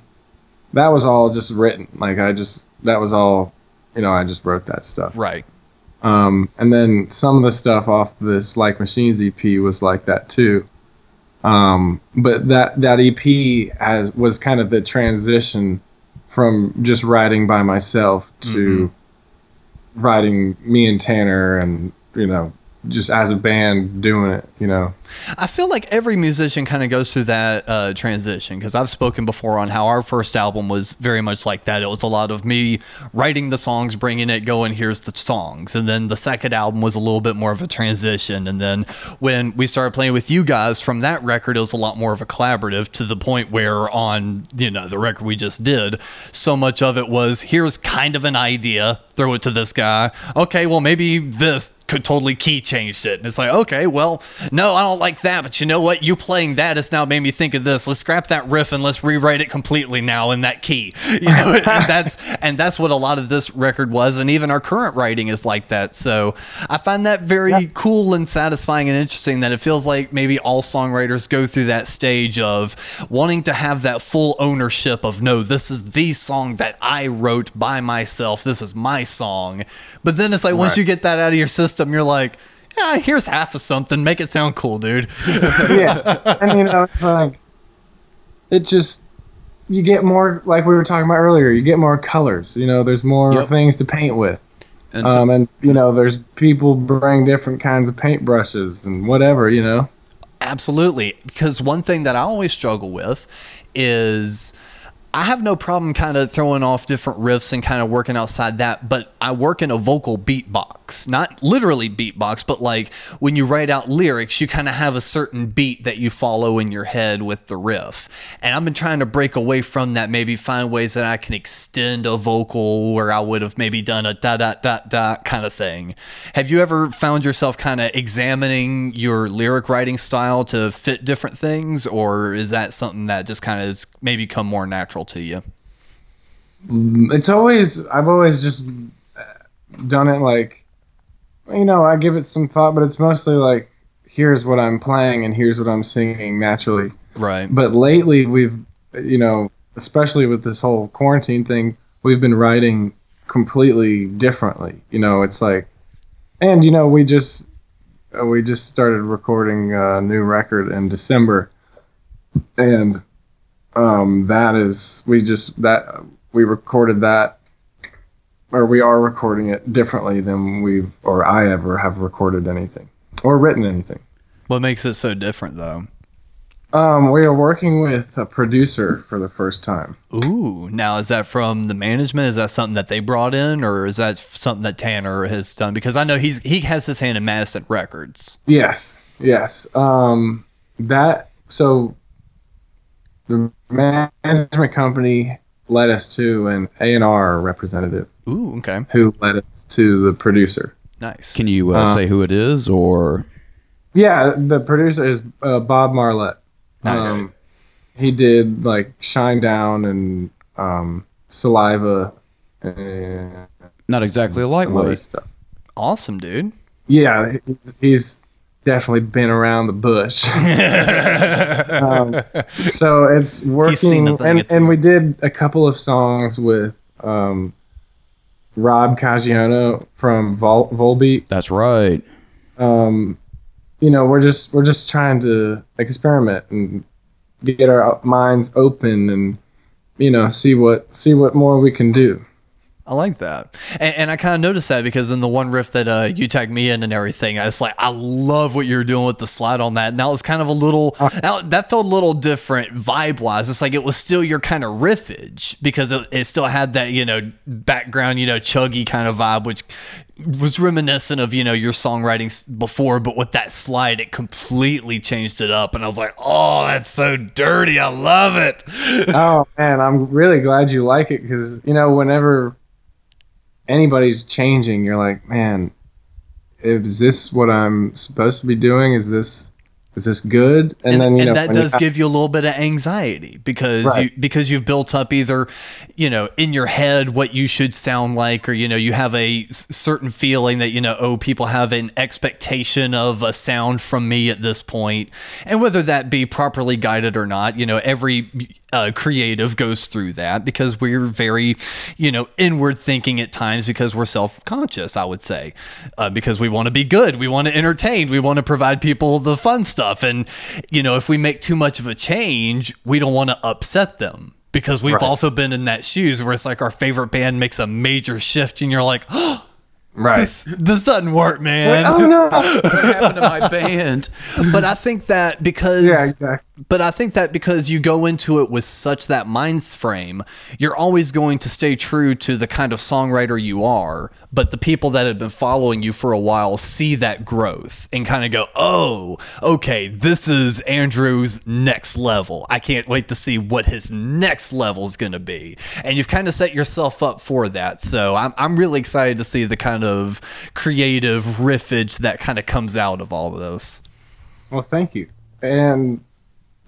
That was all just written. Like I just that was all, you know, I just wrote that stuff. Right. Um, and then some of the stuff off this Like Machines EP was like that too. Um, but that that EP has was kind of the transition from just writing by myself to writing me and Tanner and you know just as a band doing it. You know. I feel like every musician kind of goes through that uh, transition because I've spoken before on how our first album was very much like that. It was a lot of me writing the songs, bringing it, going, here's the songs. And then the second album was a little bit more of a transition. And then when we started playing with you guys from that record, it was a lot more of a collaborative to the point where on, you know, the record we just did, so much of it was here's kind of an idea, throw it to this guy. Okay, well, maybe this could totally key changed it. And it's like, okay, well, no, I don't like that, but you know what? You playing that has now made me think of this. Let's scrap that riff and let's rewrite it completely now in that key. You know, and that's and that's what a lot of this record was, and even our current writing is like that. So I find that very cool and satisfying and interesting that it feels like maybe all songwriters go through that stage of wanting to have that full ownership of no, this is the song that I wrote by myself. This is my song. But then it's like once you get that out of your system, you're like, yeah, here's half of something. Make it sound cool, dude. yeah, and you know, it's like it just you get more like we were talking about earlier. You get more colors. You know, there's more Yep. things to paint with. And so, Um, and you know, there's people bring different kinds of paintbrushes and whatever. You know. Absolutely. Because one thing that I always struggle with is I have no problem kind of throwing off different riffs and kind of working outside that, but I work in a vocal beatbox. Not literally beatbox, but like when you write out lyrics, you kind of have a certain beat that you follow in your head with the riff. And I've been trying to break away from that, maybe find ways that I can extend a vocal where I would have maybe done a da da da da kind of thing. Have you ever found yourself kind of examining your lyric writing style to fit different things, or is that something that just kind of has maybe come more natural to you? It's always I've always just uh, done it like you know I give it some thought, but it's mostly like here's what I'm playing and here's what I'm singing naturally. Right. but lately we've you know especially with this whole quarantine thing we've been writing completely differently you know it's like and you know we just uh, we just started recording a new record in december and um that is we just that we recorded that or we are recording it differently than we've or i ever have recorded anything or written anything What makes it so different, though? um, we are working with a producer for the first time. Ooh, now is that from the management? Is that something that they brought in, or is that something that Tanner has done? Because I know he's he has his hand in Madison Records. Yes, yes. Um, that so the management company led us to an A and R representative Ooh, okay, who led us to the producer. nice. can you uh, Uh, say who it is, or Yeah, the producer is uh, Bob Marlette. Nice. Um, he did like Shinedown and um, Saliva and not exactly a some other lightweight? stuff. awesome, dude. Yeah, he's, he's definitely been around the bush. um, so it's working, thing, and, it's- and we did a couple of songs with um, Rob Caggiano from Vol- Volbeat. That's right. Um, you know, we're just we're just trying to experiment and get our minds open and you know see what see what more we can do. I like that, and, and I kind of noticed that because in the one riff that uh, you tagged me in and everything, I was like, I love what you're doing with the slide on that. And that was kind of a little, that, that felt a little different vibe wise. It's like it was still your kind of riffage because it, it still had that you know background, you know, chuggy kind of vibe, which was reminiscent of you know your songwriting before, but with that slide, it completely changed it up. And I was like, oh, that's so dirty. I love it. oh man, I'm really glad you like it because you know whenever anybody's changing, you're like, man, is this what I'm supposed to be doing? Is this is this good? And, and, then you and know that you does have- give you a little bit of anxiety because Right. you because you've built up either you know in your head what you should sound like or you know you have a certain feeling that you know oh people have an expectation of a sound from me at this point and whether that be properly guided or not you know every uh, creative goes through that because we're very you know inward thinking at times because we're self-conscious i would say uh, because we want to be good we want to entertain we want to provide people the fun stuff. And you know if we make too much of a change we don't want to upset them because we've also been in that shoes where it's like our favorite band makes a major shift and you're like oh right. this, this doesn't work man oh no! What happened to my band? but i think that because yeah, exactly. but I think that because you go into it with such that mind frame, you're always going to stay true to the kind of songwriter you are. But the people that have been following you for a while see that growth and kind of go, oh, okay, this is Andrew's next level. I can't wait to see what his next level is going to be. And you've kind of set yourself up for that. So I'm, I'm really excited to see the kind of creative riffage that kind of comes out of all of this. Well, thank you. And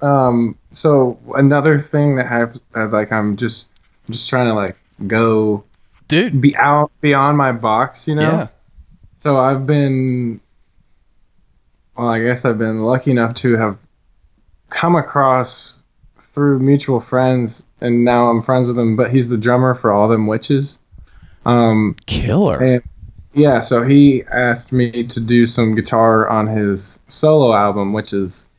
um, so another thing that I have uh, like I'm just I'm just trying to like go Dude, be out beyond my box, you know. yeah. So I've been, well, I guess I've been lucky enough to have come across through mutual friends, and now I'm friends with him. But he's the drummer for All Them Witches. Um, Killer. and yeah, so he asked me to do some guitar on his solo album, which is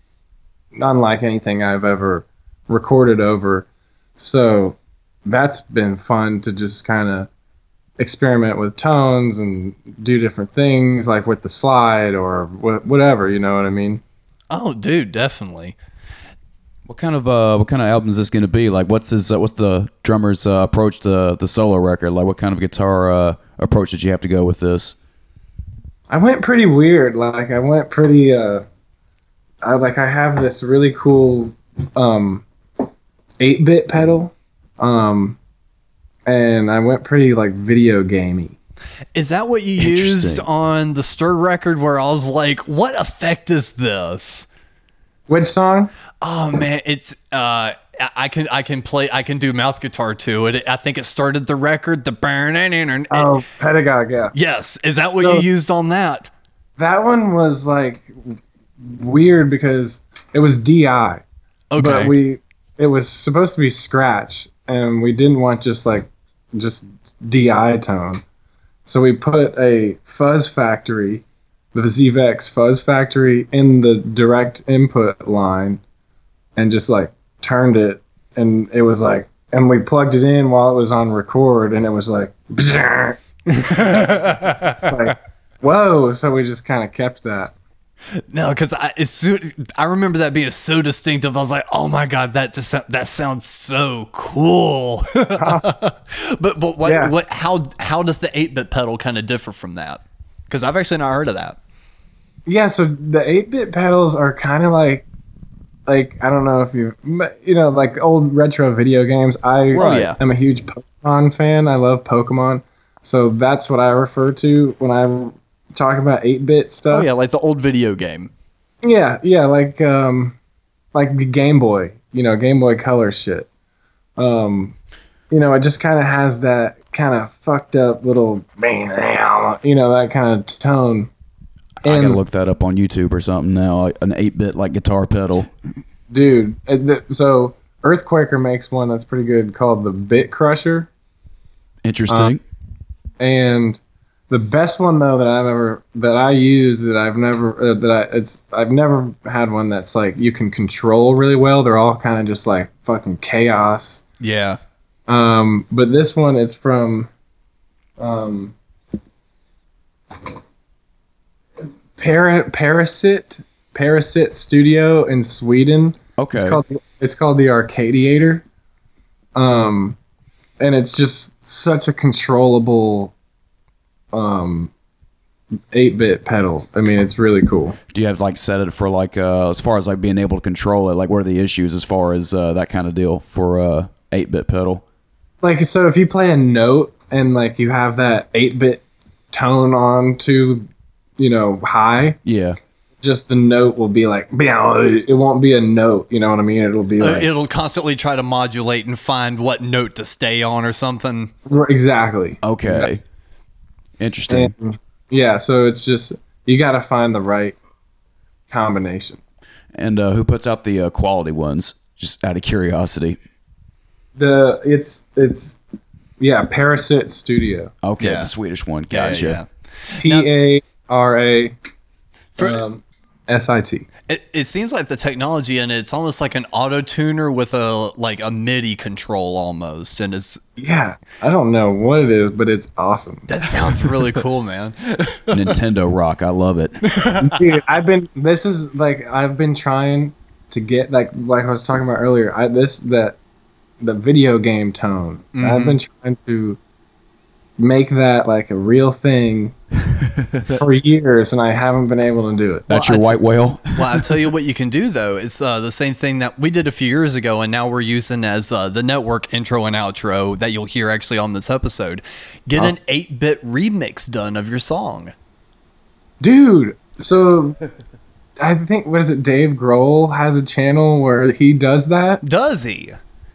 unlike anything I've ever recorded over. So that's been fun to just kind of experiment with tones and do different things, like with the slide or wh- whatever. You know what I mean? Oh, dude, definitely. What kind of uh, what kind of album is this going to be? Like, what's his uh, what's the drummer's uh, approach to the solo record? Like, what kind of guitar uh, approach did you have to go with this? I went pretty weird. Like I went pretty. Uh, I like I have this really cool um, eight bit pedal, um, and I went pretty like video gamey. Is that what you used on the Stir record where I was like, what effect is this? Which song? Oh man, it's uh I- can I can play I can do mouth guitar too. it. I think it started the record, the burn and Oh, Pedagogue. Yeah, Yes, is that what So- you used on that? that one was like weird because it was DI, Okay. but we it was supposed to be scratch, and we didn't want just like just DI tone, so we put a fuzz factory, the ZVEX fuzz factory, in the direct input line, and just like turned it, and it was like, and we plugged it in while it was on record, and it was like. it's like, whoa! So we just kind of kept that. no, because I as soon, I remember that being so distinctive. I was like, oh my god, that just that sounds so cool. but but what Yeah. what how how does the eight bit pedal kind of differ from that? Because I've actually not heard of that. Yeah, so the 8-bit pedals are kind of like like I don't know if you you know like old retro video games. I Right. yeah. am a huge Pokemon fan. I love Pokemon. So that's what I refer to when I talk about 8-bit stuff. Oh yeah, like the old video game. Yeah, yeah, like um like the Game Boy, you know, Game Boy Color shit. Um you know, it just kind of has that kind of fucked up little you know, that kind of tone. I gotta look that up on YouTube or something now. Like an eight bit like guitar pedal. dude. uh, So Earthquaker makes one that's pretty good called the Bit Crusher. Interesting. and the best one though that I've ever that I use that I've never uh, that I it's I've never had one that's like you can control really well. They're all kind of just like fucking chaos. Yeah. Um, but this one is from um, Para, Parasit Parasit Studio in Sweden. Okay. It's called it's called the Arcadiator. Um, and it's just such a controllable um 8-bit pedal. I mean, it's really cool. Do you have like set it for like uh, as far as like being able to control it? Like, what are the issues as far as uh, that kind of deal for uh, eight bit pedal? Like so if you play a note and like you have that 8-bit tone on to you know, high, Yeah. just the note will be like it won't be a note, you know what I mean? It'll be Uh, like It'll constantly try to modulate and find what note to stay on or something. exactly. Okay. Interesting. And yeah, so it's just you got to find the right combination. And uh, who puts out the uh, quality ones? Just out of curiosity. The it's it's yeah, Parasit Studio. Okay, Yeah. the Swedish one. Yeah, Gotcha. yeah. P A R A For- um, S I T. It, it seems like the technology and it, it's almost like an auto tuner with a like a MIDI control almost, and it's Yeah, I don't know what it is, but it's awesome. that sounds really cool, man. Nintendo Rock. I love it. Dude, I've been. This is like I've been trying to get like like I was talking about earlier. I this that the video game tone. I've been trying to make that like a real thing for years, and I haven't been able to do it. That's Well, your I'd- white whale. Well, I'll tell you what you can do though. It's uh, the same thing that we did a few years ago, and now we're using as uh, the network intro and outro that you'll hear actually on this episode. Get Awesome. an eight-bit remix done of your song. dude. So I think what is it? Dave Grohl has a channel where he does that. Does he?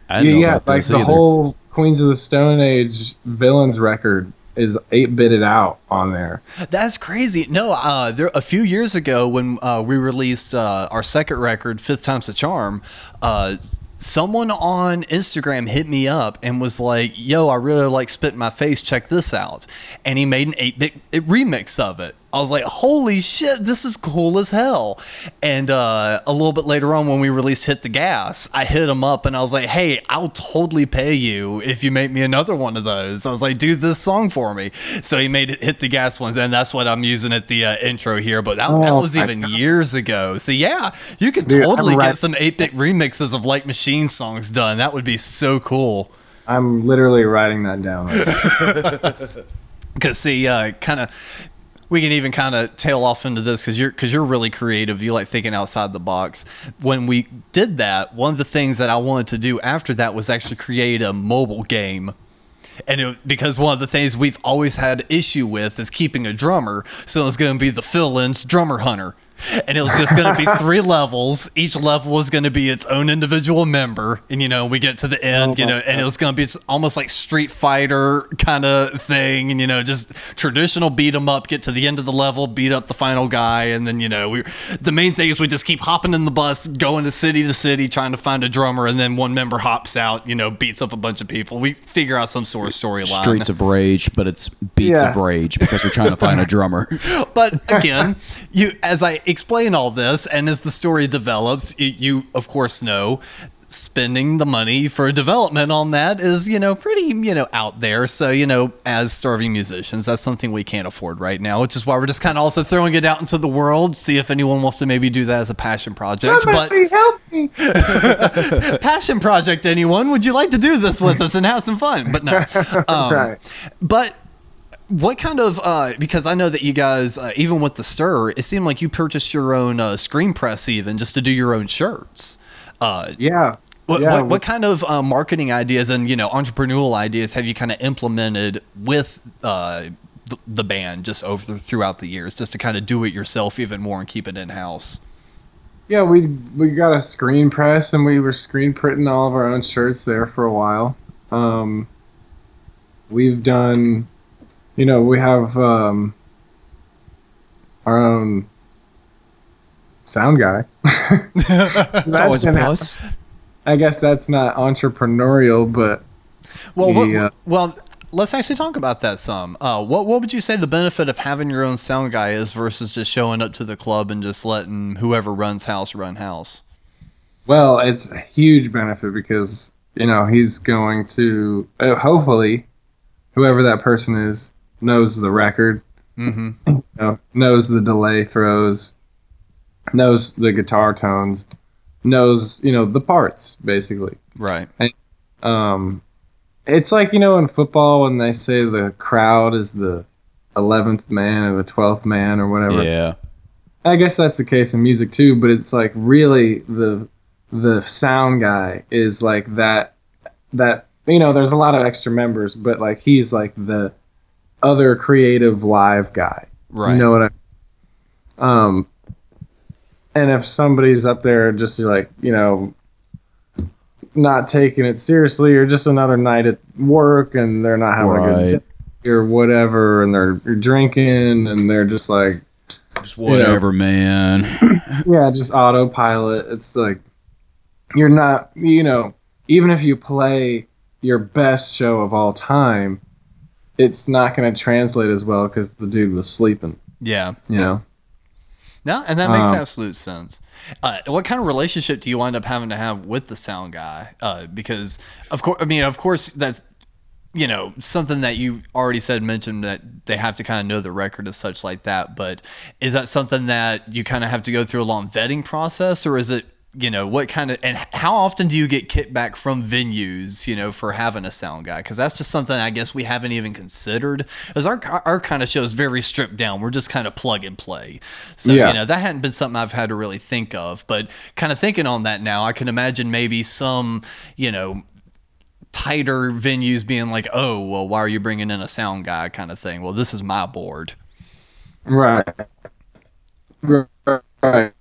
I yeah, know yeah, like the either. whole Queens of the Stone Age villains record is eight bitted out on there. That's crazy. No, uh, there a few years ago when uh, we released uh, our second record, Fifth Time's a Charm, uh, someone on Instagram hit me up and was like, "Yo, I really like Spit in My Face. Check this out," and he made an eight-bit remix of it. I was like, "Holy shit, this is cool as hell!" And uh, a little bit later on, when we released "Hit the Gas," I hit him up and I was like, "Hey, I'll totally pay you if you make me another one of those." I was like, "Do this song for me." So he made it "Hit the Gas" ones, and that's what I'm using at the uh, intro here. But that, that Oh was my even years ago. So yeah, you could Dude, totally right- get some 8-bit remixes of like Machine songs done. That would be so cool. I'm literally writing that down. Right. Cause see, uh, kind of, we can even kind of tail off into this because you're because you're really creative. You like thinking outside the box. When we did that, one of the things that I wanted to do after that was actually create a mobile game. And it, because one of the things we've always had issue with is keeping a drummer, so it's going to be the fill-ins drummer hunter, and it was just going to be three levels. Each level was going to be its own individual member, and you know we get to the end, you oh know, and it was going to be almost like Street Fighter kind of thing, and you know just traditional beat 'em up. Get to the end of the level, beat up the final guy, and then you know we. The main thing is we just keep hopping in the bus, going to city to city, trying to find a drummer, and then one member hops out, you know, beats up a bunch of people. We figure out some sort of storyline. Streets of Rage, but it's Beats Yeah. of Rage because we're trying to find a drummer. but again, you as I explain all this and as the story develops, y- you of course know spending the money for development on that is, you know, pretty, you know, out there. So, you know, as starving musicians, that's something we can't afford right now, which is why we're just kind of also throwing it out into the world, see if anyone wants to maybe do that as a passion project. But Somebody help me. passion project anyone, would you like to do this with us and have some fun? But no. Um, Right. but what kind of uh, because I know that you guys uh, even with the stir, it seemed like you purchased your own uh, screen press even just to do your own shirts. Uh, Yeah. what, yeah. what, what kind of uh, marketing ideas and you know entrepreneurial ideas have you kind of implemented with uh, the, the band just over throughout the years, just to kind of do it yourself even more and keep it in house? Yeah, we we got a screen press and we were screen printing all of our own shirts there for a while. Um, we've done, you know, we have um, our own sound guy. It's always a plus. I guess that's not entrepreneurial, but Well, what- Yeah. well, let's actually talk about that some. Uh, what what would you say the benefit of having your own sound guy is versus just showing up to the club and just letting whoever runs house run house? Well, it's a huge benefit because you know he's going to uh, hopefully whoever that person is knows the record, Mm-hmm. you know, knows the delay throws, knows the guitar tones, knows you know the parts basically. Right. And, Um, it's like you know in football when they say the crowd is the eleventh man or the twelfth man or whatever. Yeah. I guess that's the case in music too, but it's like really the the sound guy is like that that you know there's a lot of extra members, but like he's like the other creative live guy. Right. You know what I um and if somebody's up there just like, you know, not taking it seriously or just another night at work and they're not having a good day or whatever and they're drinking and they're just like Just whatever, man. yeah, just autopilot. It's like you're not, you know, even if you play your best show of all time, it's not going to translate as well because the dude was sleeping. Yeah. You know. No, and that makes Um, absolute sense. Uh, what kind of relationship do you wind up having to have with the sound guy? Uh, because of course, I mean, of course, that's you know something that you already said mentioned that they have to kind of know the record as such like that. But is that something that you kind of have to go through a long vetting process, or is it you know what kind of and how often do you get kickback from venues you know for having a sound guy? Because that's just something i guess we haven't even considered. As our our kind of show is very stripped down. We're just kind of plug and play. So Yeah. you know that hadn't been something i've had to really think of. But kind of thinking on that now i can imagine maybe some you know tighter venues being like oh well why are you bringing in a sound guy? kind of thing. Well this is my board. Right. Right.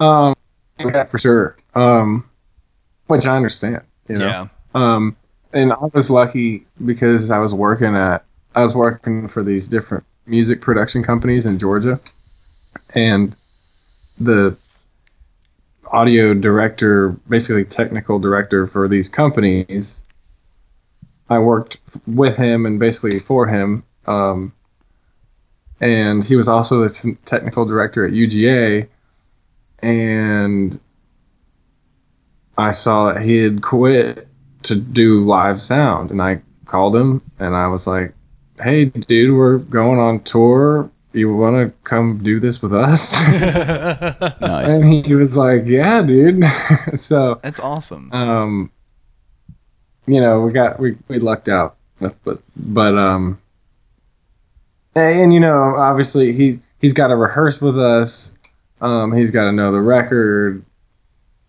Um, yeah, for sure. Um, which I understand. You know. yeah Um, and I was lucky because I was working at I was working for these different music production companies in Georgia, and the audio director, basically technical director for these companies, I worked f- with him and basically for him. Um, and he was also the t- technical director at UGA, and I saw that he had quit to do live sound and I called him and I was like, "Hey dude, we're going on tour. You want to come do this with us?" Nice. and he was like, "Yeah, dude." so, that's awesome um you know, we got we we lucked out. But but um and, and, you know, obviously he's he's got to rehearse with us. Um he's got to know the record,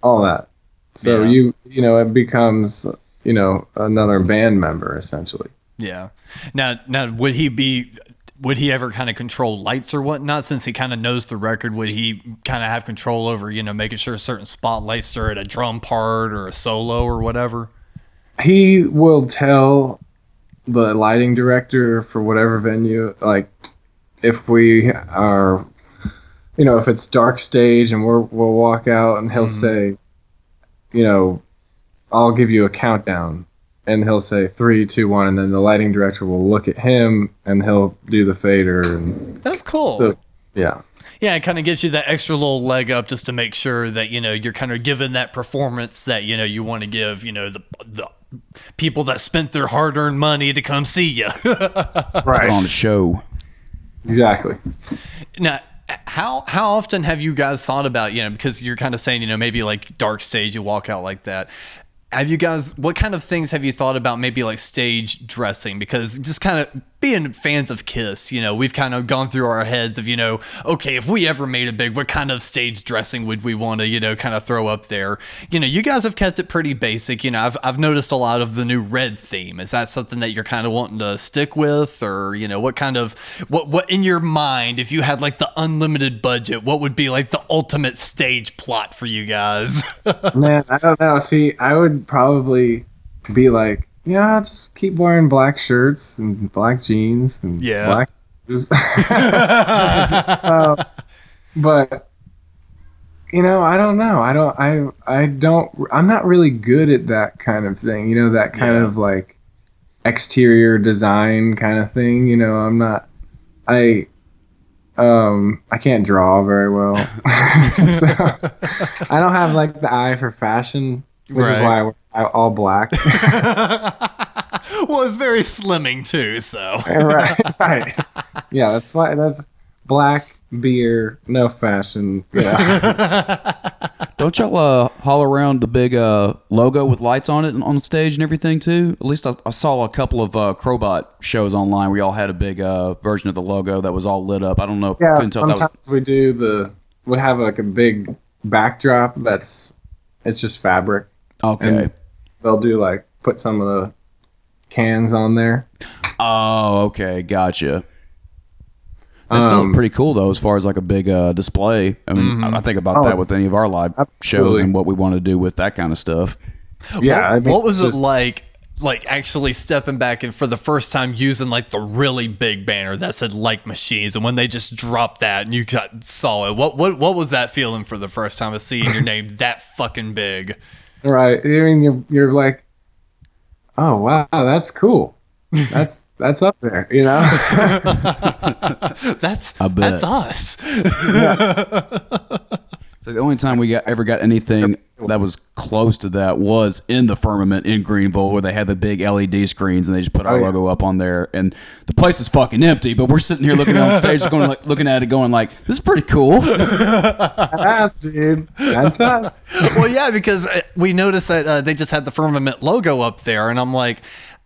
all that. So Yeah. you you know, it becomes you know, another band member essentially. Yeah. Now, now, would he be? Would he ever kind of control lights or whatnot? Since he kind of knows the record, would he kind of have control over you know making sure certain spotlights are at a drum part or a solo or whatever? he will tell the lighting director for whatever venue like if we are you know if it's dark stage and we're, we'll walk out and he'll hmm. say you know i'll give you a countdown and he'll say three two one and then the lighting director will look at him and he'll do the fader and That's cool. so yeah yeah, it kind of gives you that extra little leg up just to make sure that you know you're kind of giving that performance that you know you want to give. You know the the people that spent their hard earned money to come see you. right on the show. exactly Now, how how often have you guys thought about you know because you're kind of saying you know maybe like dark stage you walk out like that. Have you guys what kind of things have you thought about maybe like stage dressing because just kind of being fans of Kiss, you know, we've kind of gone through our heads of, you know, okay, if we ever made it big, what kind of stage dressing would we want to, you know, kind of throw up there? You know, you guys have kept it pretty basic. You know, I've, I've noticed a lot of the new red theme. Is that something that you're kind of wanting to stick with? Or, you know, what kind of, what, what in your mind, if you had like the unlimited budget, what would be like the ultimate stage plot for you guys? Man, I don't know. See, I would probably be like, yeah, just keep wearing black shirts and black jeans and Yeah. black. shoes." Uh, but you know, I don't know. I don't. I. I don't. I'm not really good at that kind of thing. You know, that kind Yeah. of like exterior design kind of thing. You know, I'm not. I um I can't draw very well, so I don't have like the eye for fashion, which is why I wear all black. well, it's very slimming too, so. right, right. Yeah, that's why that's black beer, no fashion. Yeah. Don't y'all uh, haul around the big uh, logo with lights on it and on the stage and everything too? At least I, I saw a couple of uh, Crowbot shows online where y'all had a big uh, version of the logo that was all lit up. I don't know. Yeah, couldn't tell if that sometimes was, we do the we have like a big backdrop that's it's just fabric, okay. and they'll do like put some of the cans on there. oh, okay, gotcha. That's still Um, pretty cool though, as far as like a big uh, display. I mean, I I think about Oh, that with any of our live shows and what we want to do with that kind of stuff. Yeah, I What, mean, what was it's it like? Like actually stepping back and for the first time using like the really big banner that said like machines, and when they just dropped that and you got saw it, what what what was that feeling for the first time of seeing your name that fucking big? Right. I mean, you're, you're like, oh wow, that's cool. That's that's up there, you know. That's that's us. So the only time we got ever got anything that was close to that was in the firmament in Greenville, where they had the big LED screens and they just put our Oh, yeah. logo up on there, and the place is fucking empty. But we're sitting here looking on stage, going like, looking at it, going like, "This is pretty cool." that's dude. That's us. well, yeah, because uh, we noticed that uh, they just had the firmament logo up there, and I'm like,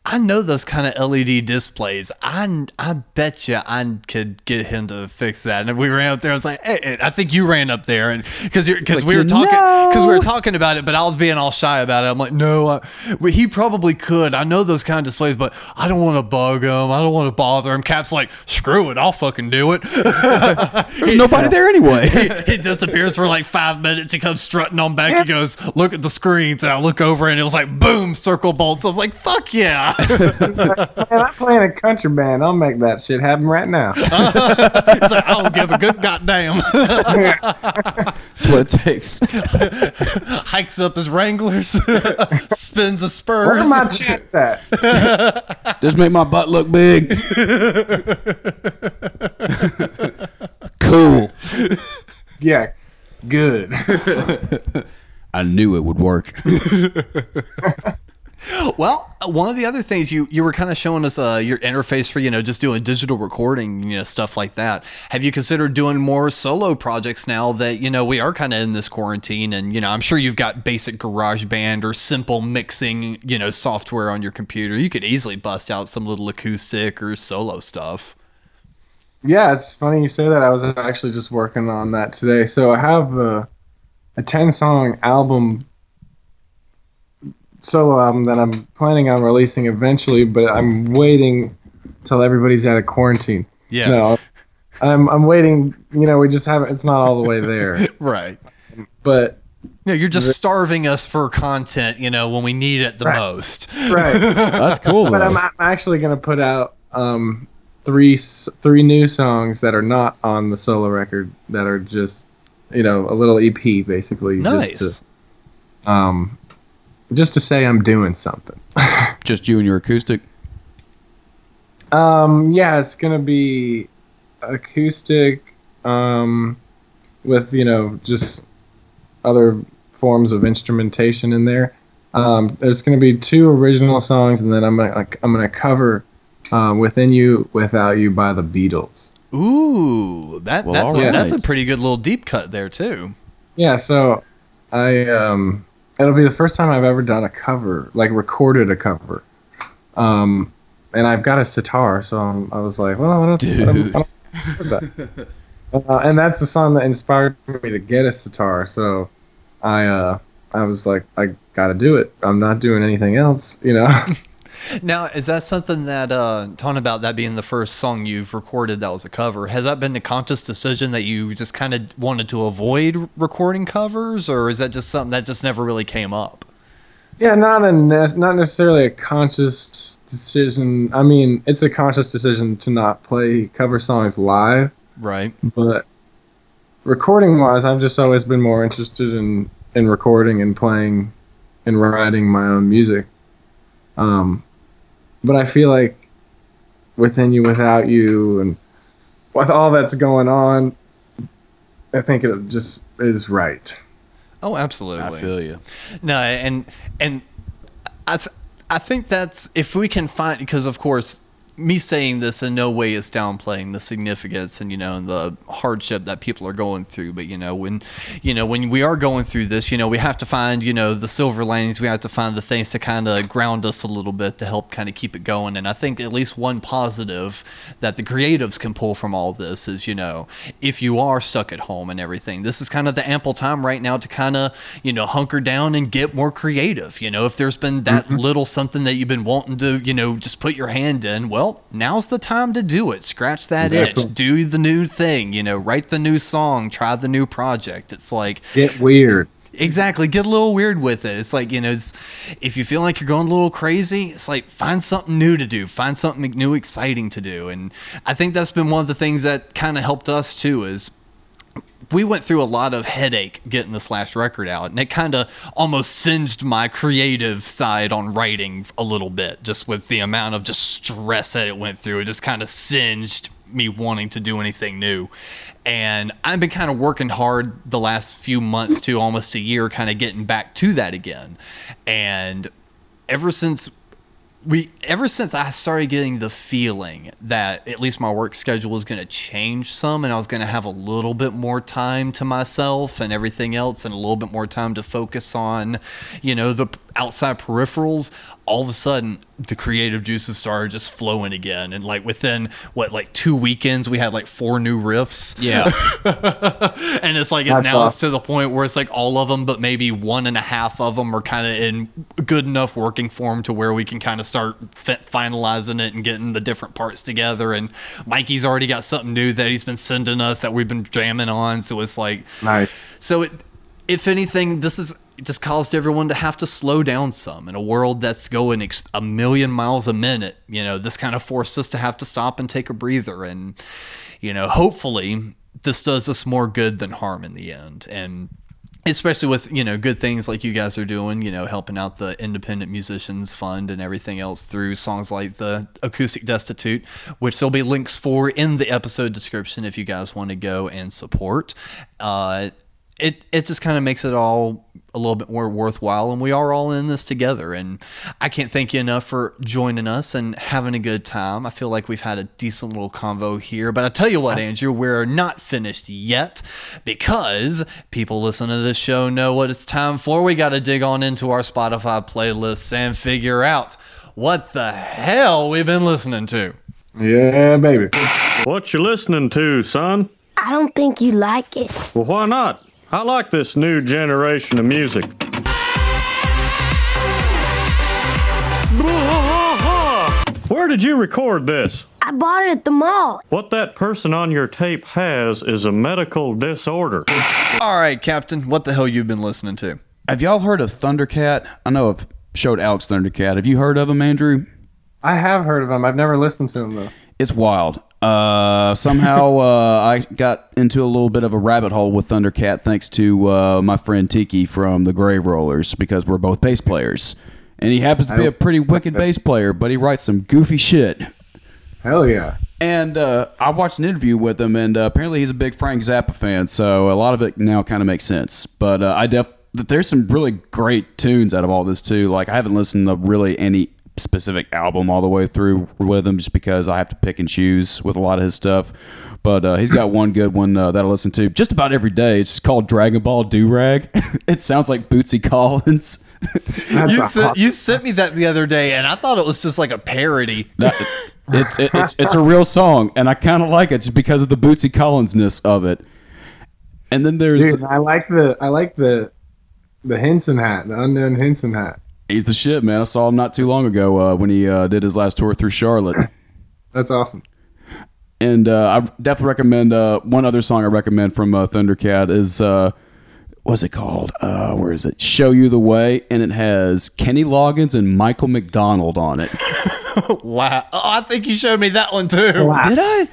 I know those kind of LED displays. I I bet you I could get him to fix that. And we ran up there. I was like, hey, hey, I think you ran up there, and because because we were talking because we were talking about it, but I was being all shy about it. I'm like, no, I, well, he probably could. I know those kind of displays, but I don't want to bug him. I don't want to bother him. Cap's like, screw it, I'll fucking do it. There's nobody there anyway. he disappears for like five minutes. He comes strutting on back. He goes, "Look at the screens." And I look over, and it was like, boom, circle bolts. I was like, "Fuck yeah!" Man, I'm playing a country band. I'll make that shit happen right now. It's like, I don't give a good goddamn. That's what it takes. Hikes up his Wranglers, spins a Where Spurs. my chance at? Just make my butt look big. cool. Yeah, good. I knew it would work. Well, one of the other things you you were kind of showing us uh, your interface for you know just doing digital recording, you know stuff like that. Have you considered doing more solo projects now that you know we are kind of in this quarantine, and you know I'm sure you've got basic GarageBand or simple mixing you know software on your computer. You could easily bust out some little acoustic or solo stuff. Yeah, it's funny you say that. I was actually just working on that today. So I have a, a 10 song album, solo album that I'm planning on releasing eventually, but I'm waiting till everybody's out of quarantine. Yeah, No, I'm, I'm waiting. You know, we just haven't, it's not all the way there. right. But, No, you're just starving us for content, you know, when we need it the Right. most. right. That's cool. but I'm, I'm actually going to put out um, three three new songs that are not on the solo record that are just you know a little EP basically Nice. just to um just to say I'm doing something. Just you and your acoustic. Um yeah, it's going to be acoustic um with you know just other forms of instrumentation in there. Um, there's going to be two original songs, and then I'm gonna, like I'm gonna cover uh, "Within You, Without You" by the Beatles. Ooh, that Well, that's all a, that's a pretty good little deep cut there too. Yeah, so I um, it'll be the first time I've ever done a cover, like recorded a cover. Um, and I've got a sitar, so I'm, I was like, well, I don't, I don't, I don't that. uh, and that's the song that inspired me to get a sitar. So I uh, I was like, I got to do it. I'm not doing anything else, you know. Now, is that something that uh, talking about that being the first song you've recorded that was a cover? Has that been a conscious decision that you just kind of wanted to avoid recording covers, or is that just something that just never really came up? Yeah, not a ne- not necessarily a conscious decision. I mean, it's a conscious decision to not play cover songs live, Right. but recording wise, I've just always been more interested in in recording and playing and writing my own music. Um, but I feel like within you, without you, and with all that's going on, I think it just is right. Oh, absolutely. I feel you. No, and and I th- I think that's if we can find because of course me saying this in no way is downplaying the significance and you know and the hardship that people are going through but you know when you know when we are going through this you know we have to find you know the silver linings. We have to find the things to kind of ground us a little bit to help kind of keep it going. And i think at least one positive that the creatives can pull from all this is you know if you are stuck at home and everything this is kind of the ample time right now to kind of you know hunker down and get more creative. You know if there's been that mm-hmm. little something that you've been wanting to you know just put your hand in well now's the time to do it scratch that Exactly. itch do the new thing you know write the new song try the new project it's like Get weird. Exactly. Get a little weird with it. It's like, you know, it's, if you feel like you're going a little crazy, it's like find something new to do, find something new, exciting to do. And I think that's been one of the things that kind of helped us too is we went through a lot of headache getting this last record out and it kind of almost singed my creative side on writing a little bit just with the amount of just stress that it went through. It just kind of singed me wanting to do anything new. And i've been kind of working hard the last few months to almost a year kind of getting back to that again. And ever since we ever since I started getting the feeling that at least my work schedule was going to change some and I was going to have a little bit more time to myself and everything else and a little bit more time to focus on, you know, the outside peripherals, all of a sudden the creative juices started just flowing again and like within what like 2 weekends we had like four new riffs Yeah. and it's like That's now it's to the point where it's like all of them, but maybe one and a half of them are kind of in good enough working form to where we can kind of start fi- finalizing it and getting the different parts together. And Mikey's already got something new that he's been sending us that we've been jamming on. So it's like, Nice. so it, if anything, this has just caused everyone to have to slow down some in a world that's going ex- a million miles a minute. You know, this kind of forced us to have to stop and take a breather. And, you know, hopefully this does us more good than harm in the end. And especially with, you know, good things like you guys are doing, you know, helping out the Independent Musicians Fund and everything else through songs like the Acoustic Destitute, which there'll be links for in the episode description if you guys want to go and support. Uh, it it just kind of makes it all a little bit more worthwhile and we are all in this together and I can't thank you enough for joining us and having a good time. I feel like we've had a decent little convo here, but I tell you what Andrew, we're not finished yet because people listening to this show know what it's time for. We got to dig on into our Spotify playlists and figure out what the hell we've been listening to. Yeah, baby. What you listening to, son? I don't think you like it. Well, why not? I like this new generation of music. Where did you record this? I bought it at the mall. What that person on your tape has is a medical disorder. All right, Captain, what the hell you've been listening to? Have y'all heard of Thundercat? I know I've showed Alex Thundercat. Have you heard of him, Andrew? I have heard of him. I've never listened to him though. It's wild. Uh, somehow uh, I got into a little bit of a rabbit hole with Thundercat thanks to uh, my friend Tiki from the Grave Rollers because we're both bass players. And he happens to be a pretty wicked bass player, but he writes some goofy shit. Hell yeah. And uh, I watched an interview with him, and uh, apparently he's a big Frank Zappa fan, so a lot of it now kind of makes sense. But uh, I def there's some really great tunes out of all this too. Like I haven't listened to really any specific album all the way through with him, just because I have to pick and choose with a lot of his stuff. But uh, he's got one good one uh, that I listen to just about every day. It's called Dragonball Durag. it sounds like Bootsy Collins. You sent, you sent me that the other day, and I thought it was just like a parody. That- it's it, it's it's a real song, and I kind of like it just because of the Bootsy Collinsness of it. And then there's Dude, I like the I like the the Henson hat, the unknown Henson hat. He's the shit, man. I saw him not too long ago uh, when he uh, did his last tour through Charlotte. That's awesome. And uh, I definitely recommend uh, one other song I recommend from uh, Thundercat is uh, what's it called? Uh, where is it? Show You the Way, and it has Kenny Loggins and Michael McDonald on it. Wow. Oh, I think you showed me that one too. Did I?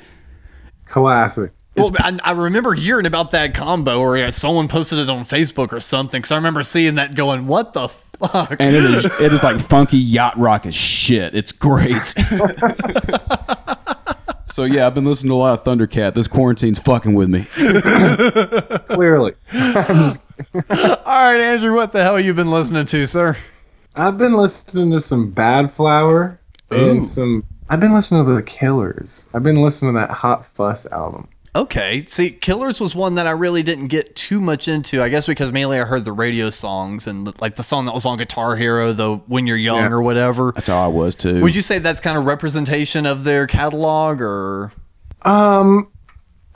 Classic. Well, I, I remember hearing about that combo, or yeah, someone posted it on Facebook or something. Because I remember seeing that, going, "What the fuck?" and it is it is like funky yacht rock as shit. It's great. so yeah, I've been listening to a lot of Thundercat. This quarantine's fucking with me. Clearly. All right, Andrew, what the hell you been listening to, sir? I've been listening to some Badflower Ooh. and some. I've been listening to the Killers. I've been listening to that Hot Fuss album. Okay, see, Killers was one that I really didn't get too much into. I guess because mainly I heard the radio songs and like the song that was on Guitar Hero, the "When You're Young" Yeah. or whatever. That's how I was too. Would you say that's kind of representation of their catalog, or Um,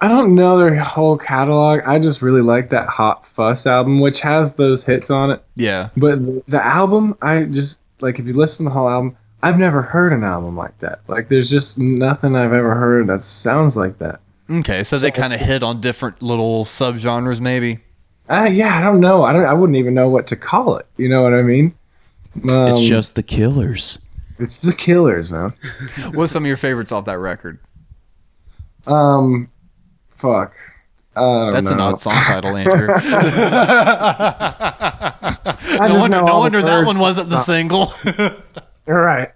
I don't know their whole catalog. I just really like that Hot Fuss album, which has those hits on it. yeah? But the album, I just like if you listen to the whole album, I've never heard an album like that. Like there's just nothing I've ever heard that sounds like that. Okay, so they kind of hit on different little subgenres, maybe. Uh, yeah, I don't know. I don't. I wouldn't even know what to call it. You know what I mean? Um, it's just the Killers. it's the Killers, man. What's some of your favorites off that record? Um, fuck. I don't That's an odd song title, Andrew. I no just wonder, know no wonder that one wasn't the single. You're right.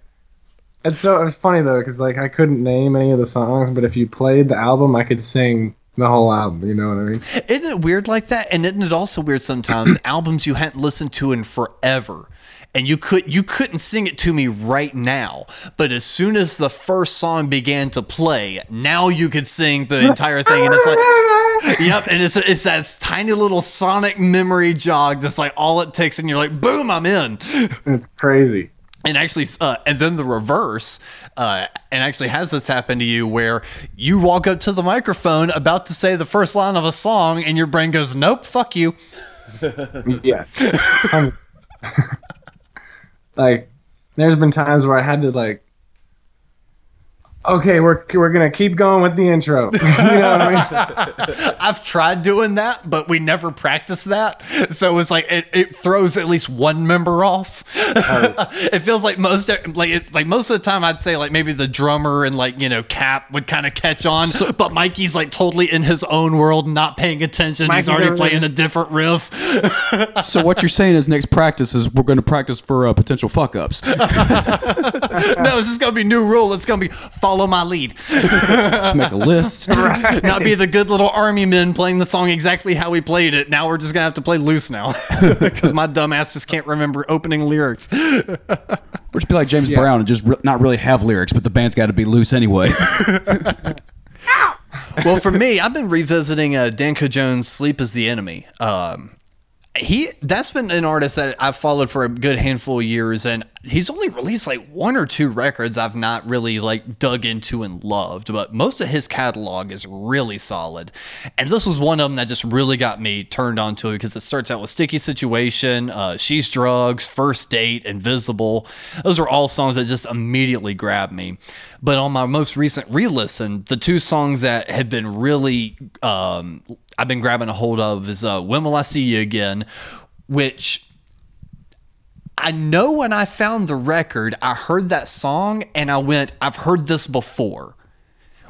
And so it was funny though, because like I couldn't name any of the songs, but if you played the album, I could sing the whole album. You know what I mean? Isn't it weird like that? And isn't it also weird sometimes albums you hadn't listened to in forever? And you could you couldn't sing it to me right now, but as soon as the first song began to play, now you could sing the entire thing, and it's like, yep, and it's it's that tiny little sonic memory jog that's like all it takes, and you're like, boom, I'm in. It's crazy. And actually uh, and then the reverse uh, and actually has this happen to you where you walk up to the microphone about to say the first line of a song and your brain goes nope fuck you Yeah. Um, like, there's been times where I had to like. Okay, we're we're gonna keep going with the intro. you know what I mean? i've tried doing that but we never practiced that so it's like it, it throws at least one member off it feels like most like it's like most of the time i'd say like maybe the drummer and like you know cap would kind of catch on but mikey's like totally in his own world not paying attention Mikey's he's already over there playing a different riff So what you're saying is next practice is we're going to practice for uh, potential fuck ups. no, it's just gonna be new rule. It's gonna be follow my lead. Just make a list. Not be the good little army men playing the song exactly how we played it. Now we're just gonna have to play loose now because my dumb ass just can't remember opening lyrics. Or just be like James Brown and just re- not really have lyrics, but the band's got to be loose anyway. well, for me, I've been revisiting uh, Danko Jones' "Sleep Is the Enemy." Um, he that's been an artist that I've followed for a good handful of years, and he's only released like one or two records I've not really like dug into and loved, but most of his catalog is really solid. And this was one of them that just really got me turned on to it because it starts out with "Sticky Situation," uh, "She's Drugs," First Date," "Invisible." Those are all songs that just immediately grabbed me. But on my most recent re-listen, the two songs that have been really um, I've been grabbing a hold of is uh, "When Will I See You Again," which I know when I found the record, I heard that song and I went, I've heard this before.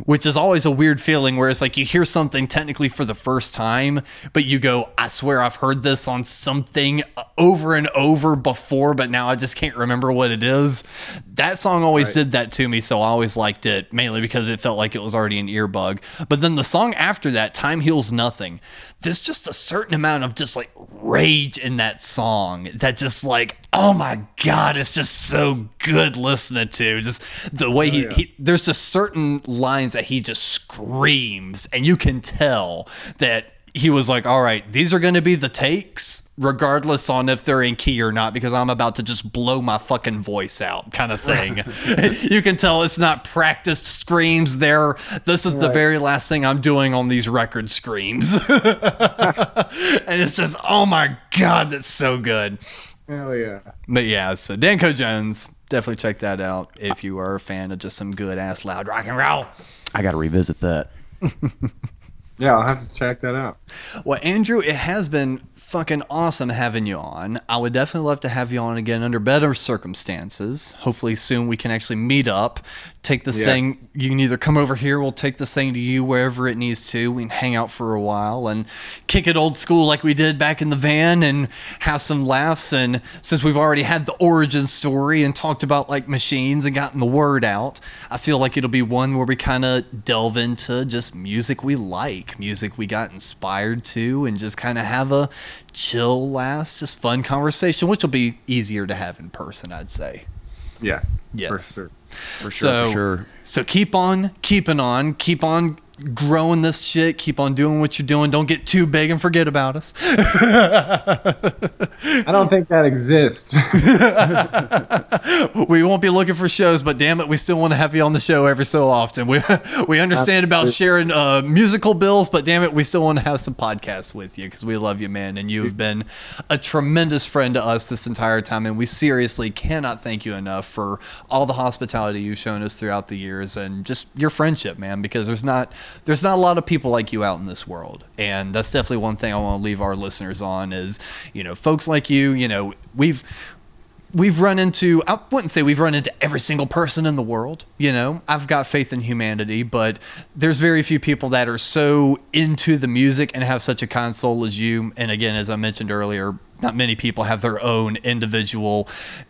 Which is always a weird feeling where it's like you hear something technically for the first time, but you go, I swear I've heard this on something over and over before, but now I just can't remember what it is. That song always did that to me, so I always liked it, mainly because it felt like it was already an earbug. But then the song after that, Time Heals Nothing, there's just a certain amount of just like rage in that song that just like, oh my God, it's just so good listening to. Just the way he, oh, he there's just certain lines that he just screams, and you can tell that he was like, all right, these are going to be the takes, regardless on if they're in key or not, because I'm about to just blow my fucking voice out, kind of thing. you can tell it's not practiced screams there. This is the very last thing I'm doing on these record screams. and it's just, oh my God, that's so good. Hell yeah. But yeah, so Danko Jones, definitely check that out if you are a fan of just some good ass loud rock and roll. I got to revisit that. Yeah, I'll have to check that out. Well, Andrew, it has been fucking awesome having you on. I would definitely love to have you on again under better circumstances. Hopefully, soon we can actually meet up. Take this Yeah. thing. You can either come over here. We'll take this thing to you wherever it needs to. We can hang out for a while and kick it old school like we did back in the van and have some laughs. And since we've already had the origin story and talked about Like Machines and gotten the word out, I feel like it'll be one where we kind of delve into just music we like, music we got inspired to, and just kind of have a chill, last, just fun conversation, which will be easier to have in person, I'd say. Yes. Yes. For sure. For sure, so, for sure. so keep on keeping on, keep on growing this shit, keep on doing what you're doing. Don't get too big and forget about us. I don't think that exists. we won't be looking for shows, but damn it, we still want to have you on the show every so often. We we understand about sharing uh, musical bills, but damn it, we still want to have some podcasts with you because we love you, man, and you've been a tremendous friend to us this entire time, and we seriously cannot thank you enough for all the hospitality you've shown us throughout the years and just your friendship, man. Because there's not there's not a lot of people like you out in this world, and that's definitely one thing I want to leave our listeners on is you know folks like you. You know we've we've run into i wouldn't say we've run into every single person in the world you know i've got faith in humanity but there's very few people that are so into the music and have such a console as you and again as i mentioned earlier not many people have their own individual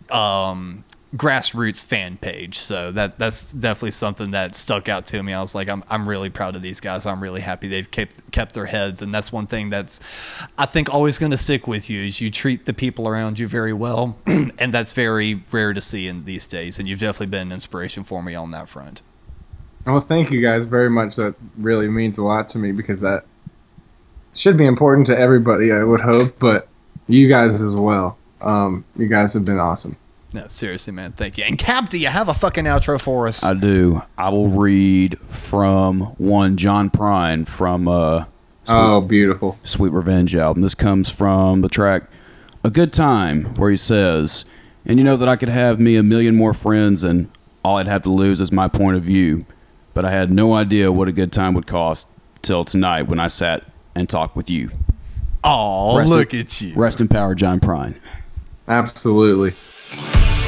um grassroots fan page. So that that's definitely something that stuck out to me. I was like i'm, I'm really proud of these guys. I'm really happy they've kept kept their heads. And that's one thing that's i think always going to stick with you is you treat the people around you very well. And that's very rare to see in these days. And you've definitely been an inspiration for me on that front. Well, thank you guys very much. That really means a lot to me because that should be important to everybody, I would hope, but you guys as well. Um, you guys have been awesome. No seriously man thank you and cap do you have a fucking outro for us I do. I will read from one John Prine from uh, Oh, beautiful. Sweet Revenge album. This comes from the track A Good Time, where he says, And you know that I could have me a million more friends, and all I'd have to lose is my point of view. But I had no idea what a good time would cost till tonight when I sat and talked with you. oh Rest look in- at you Rest in power, John Prine. Absolutely. Down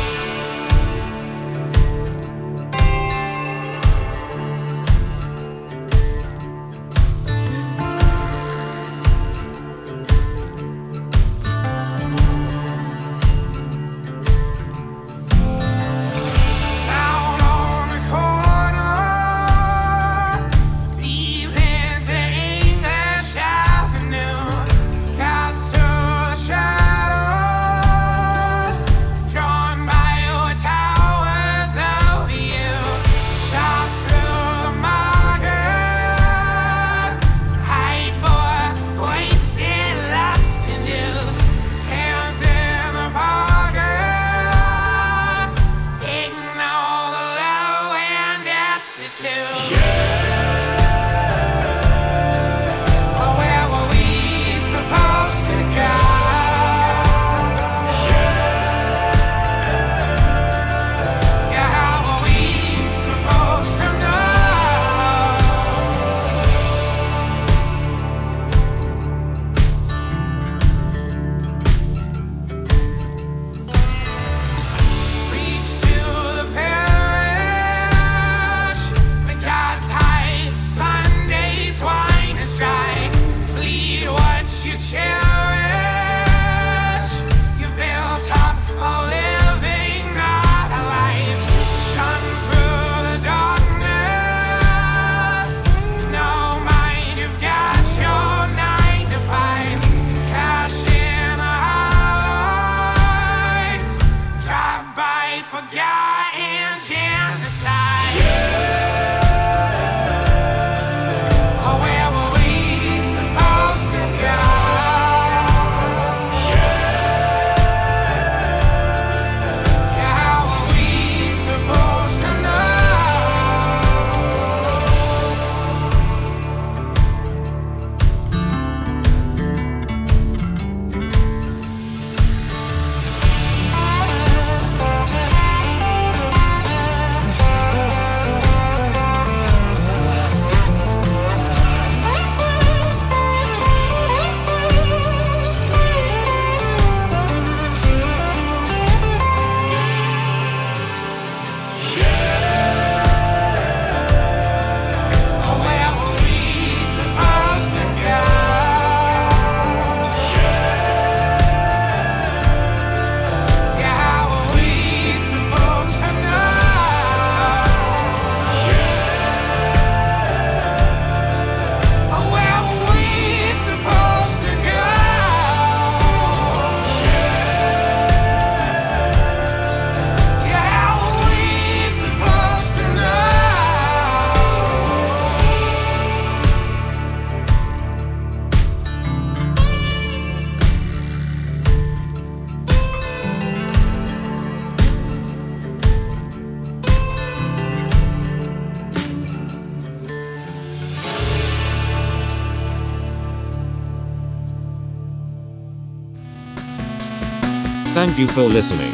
Thank you for listening.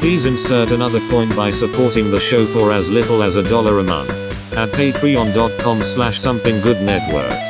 Please insert another coin by supporting the show for as little as a dollar a month at patreon.com slash something good network.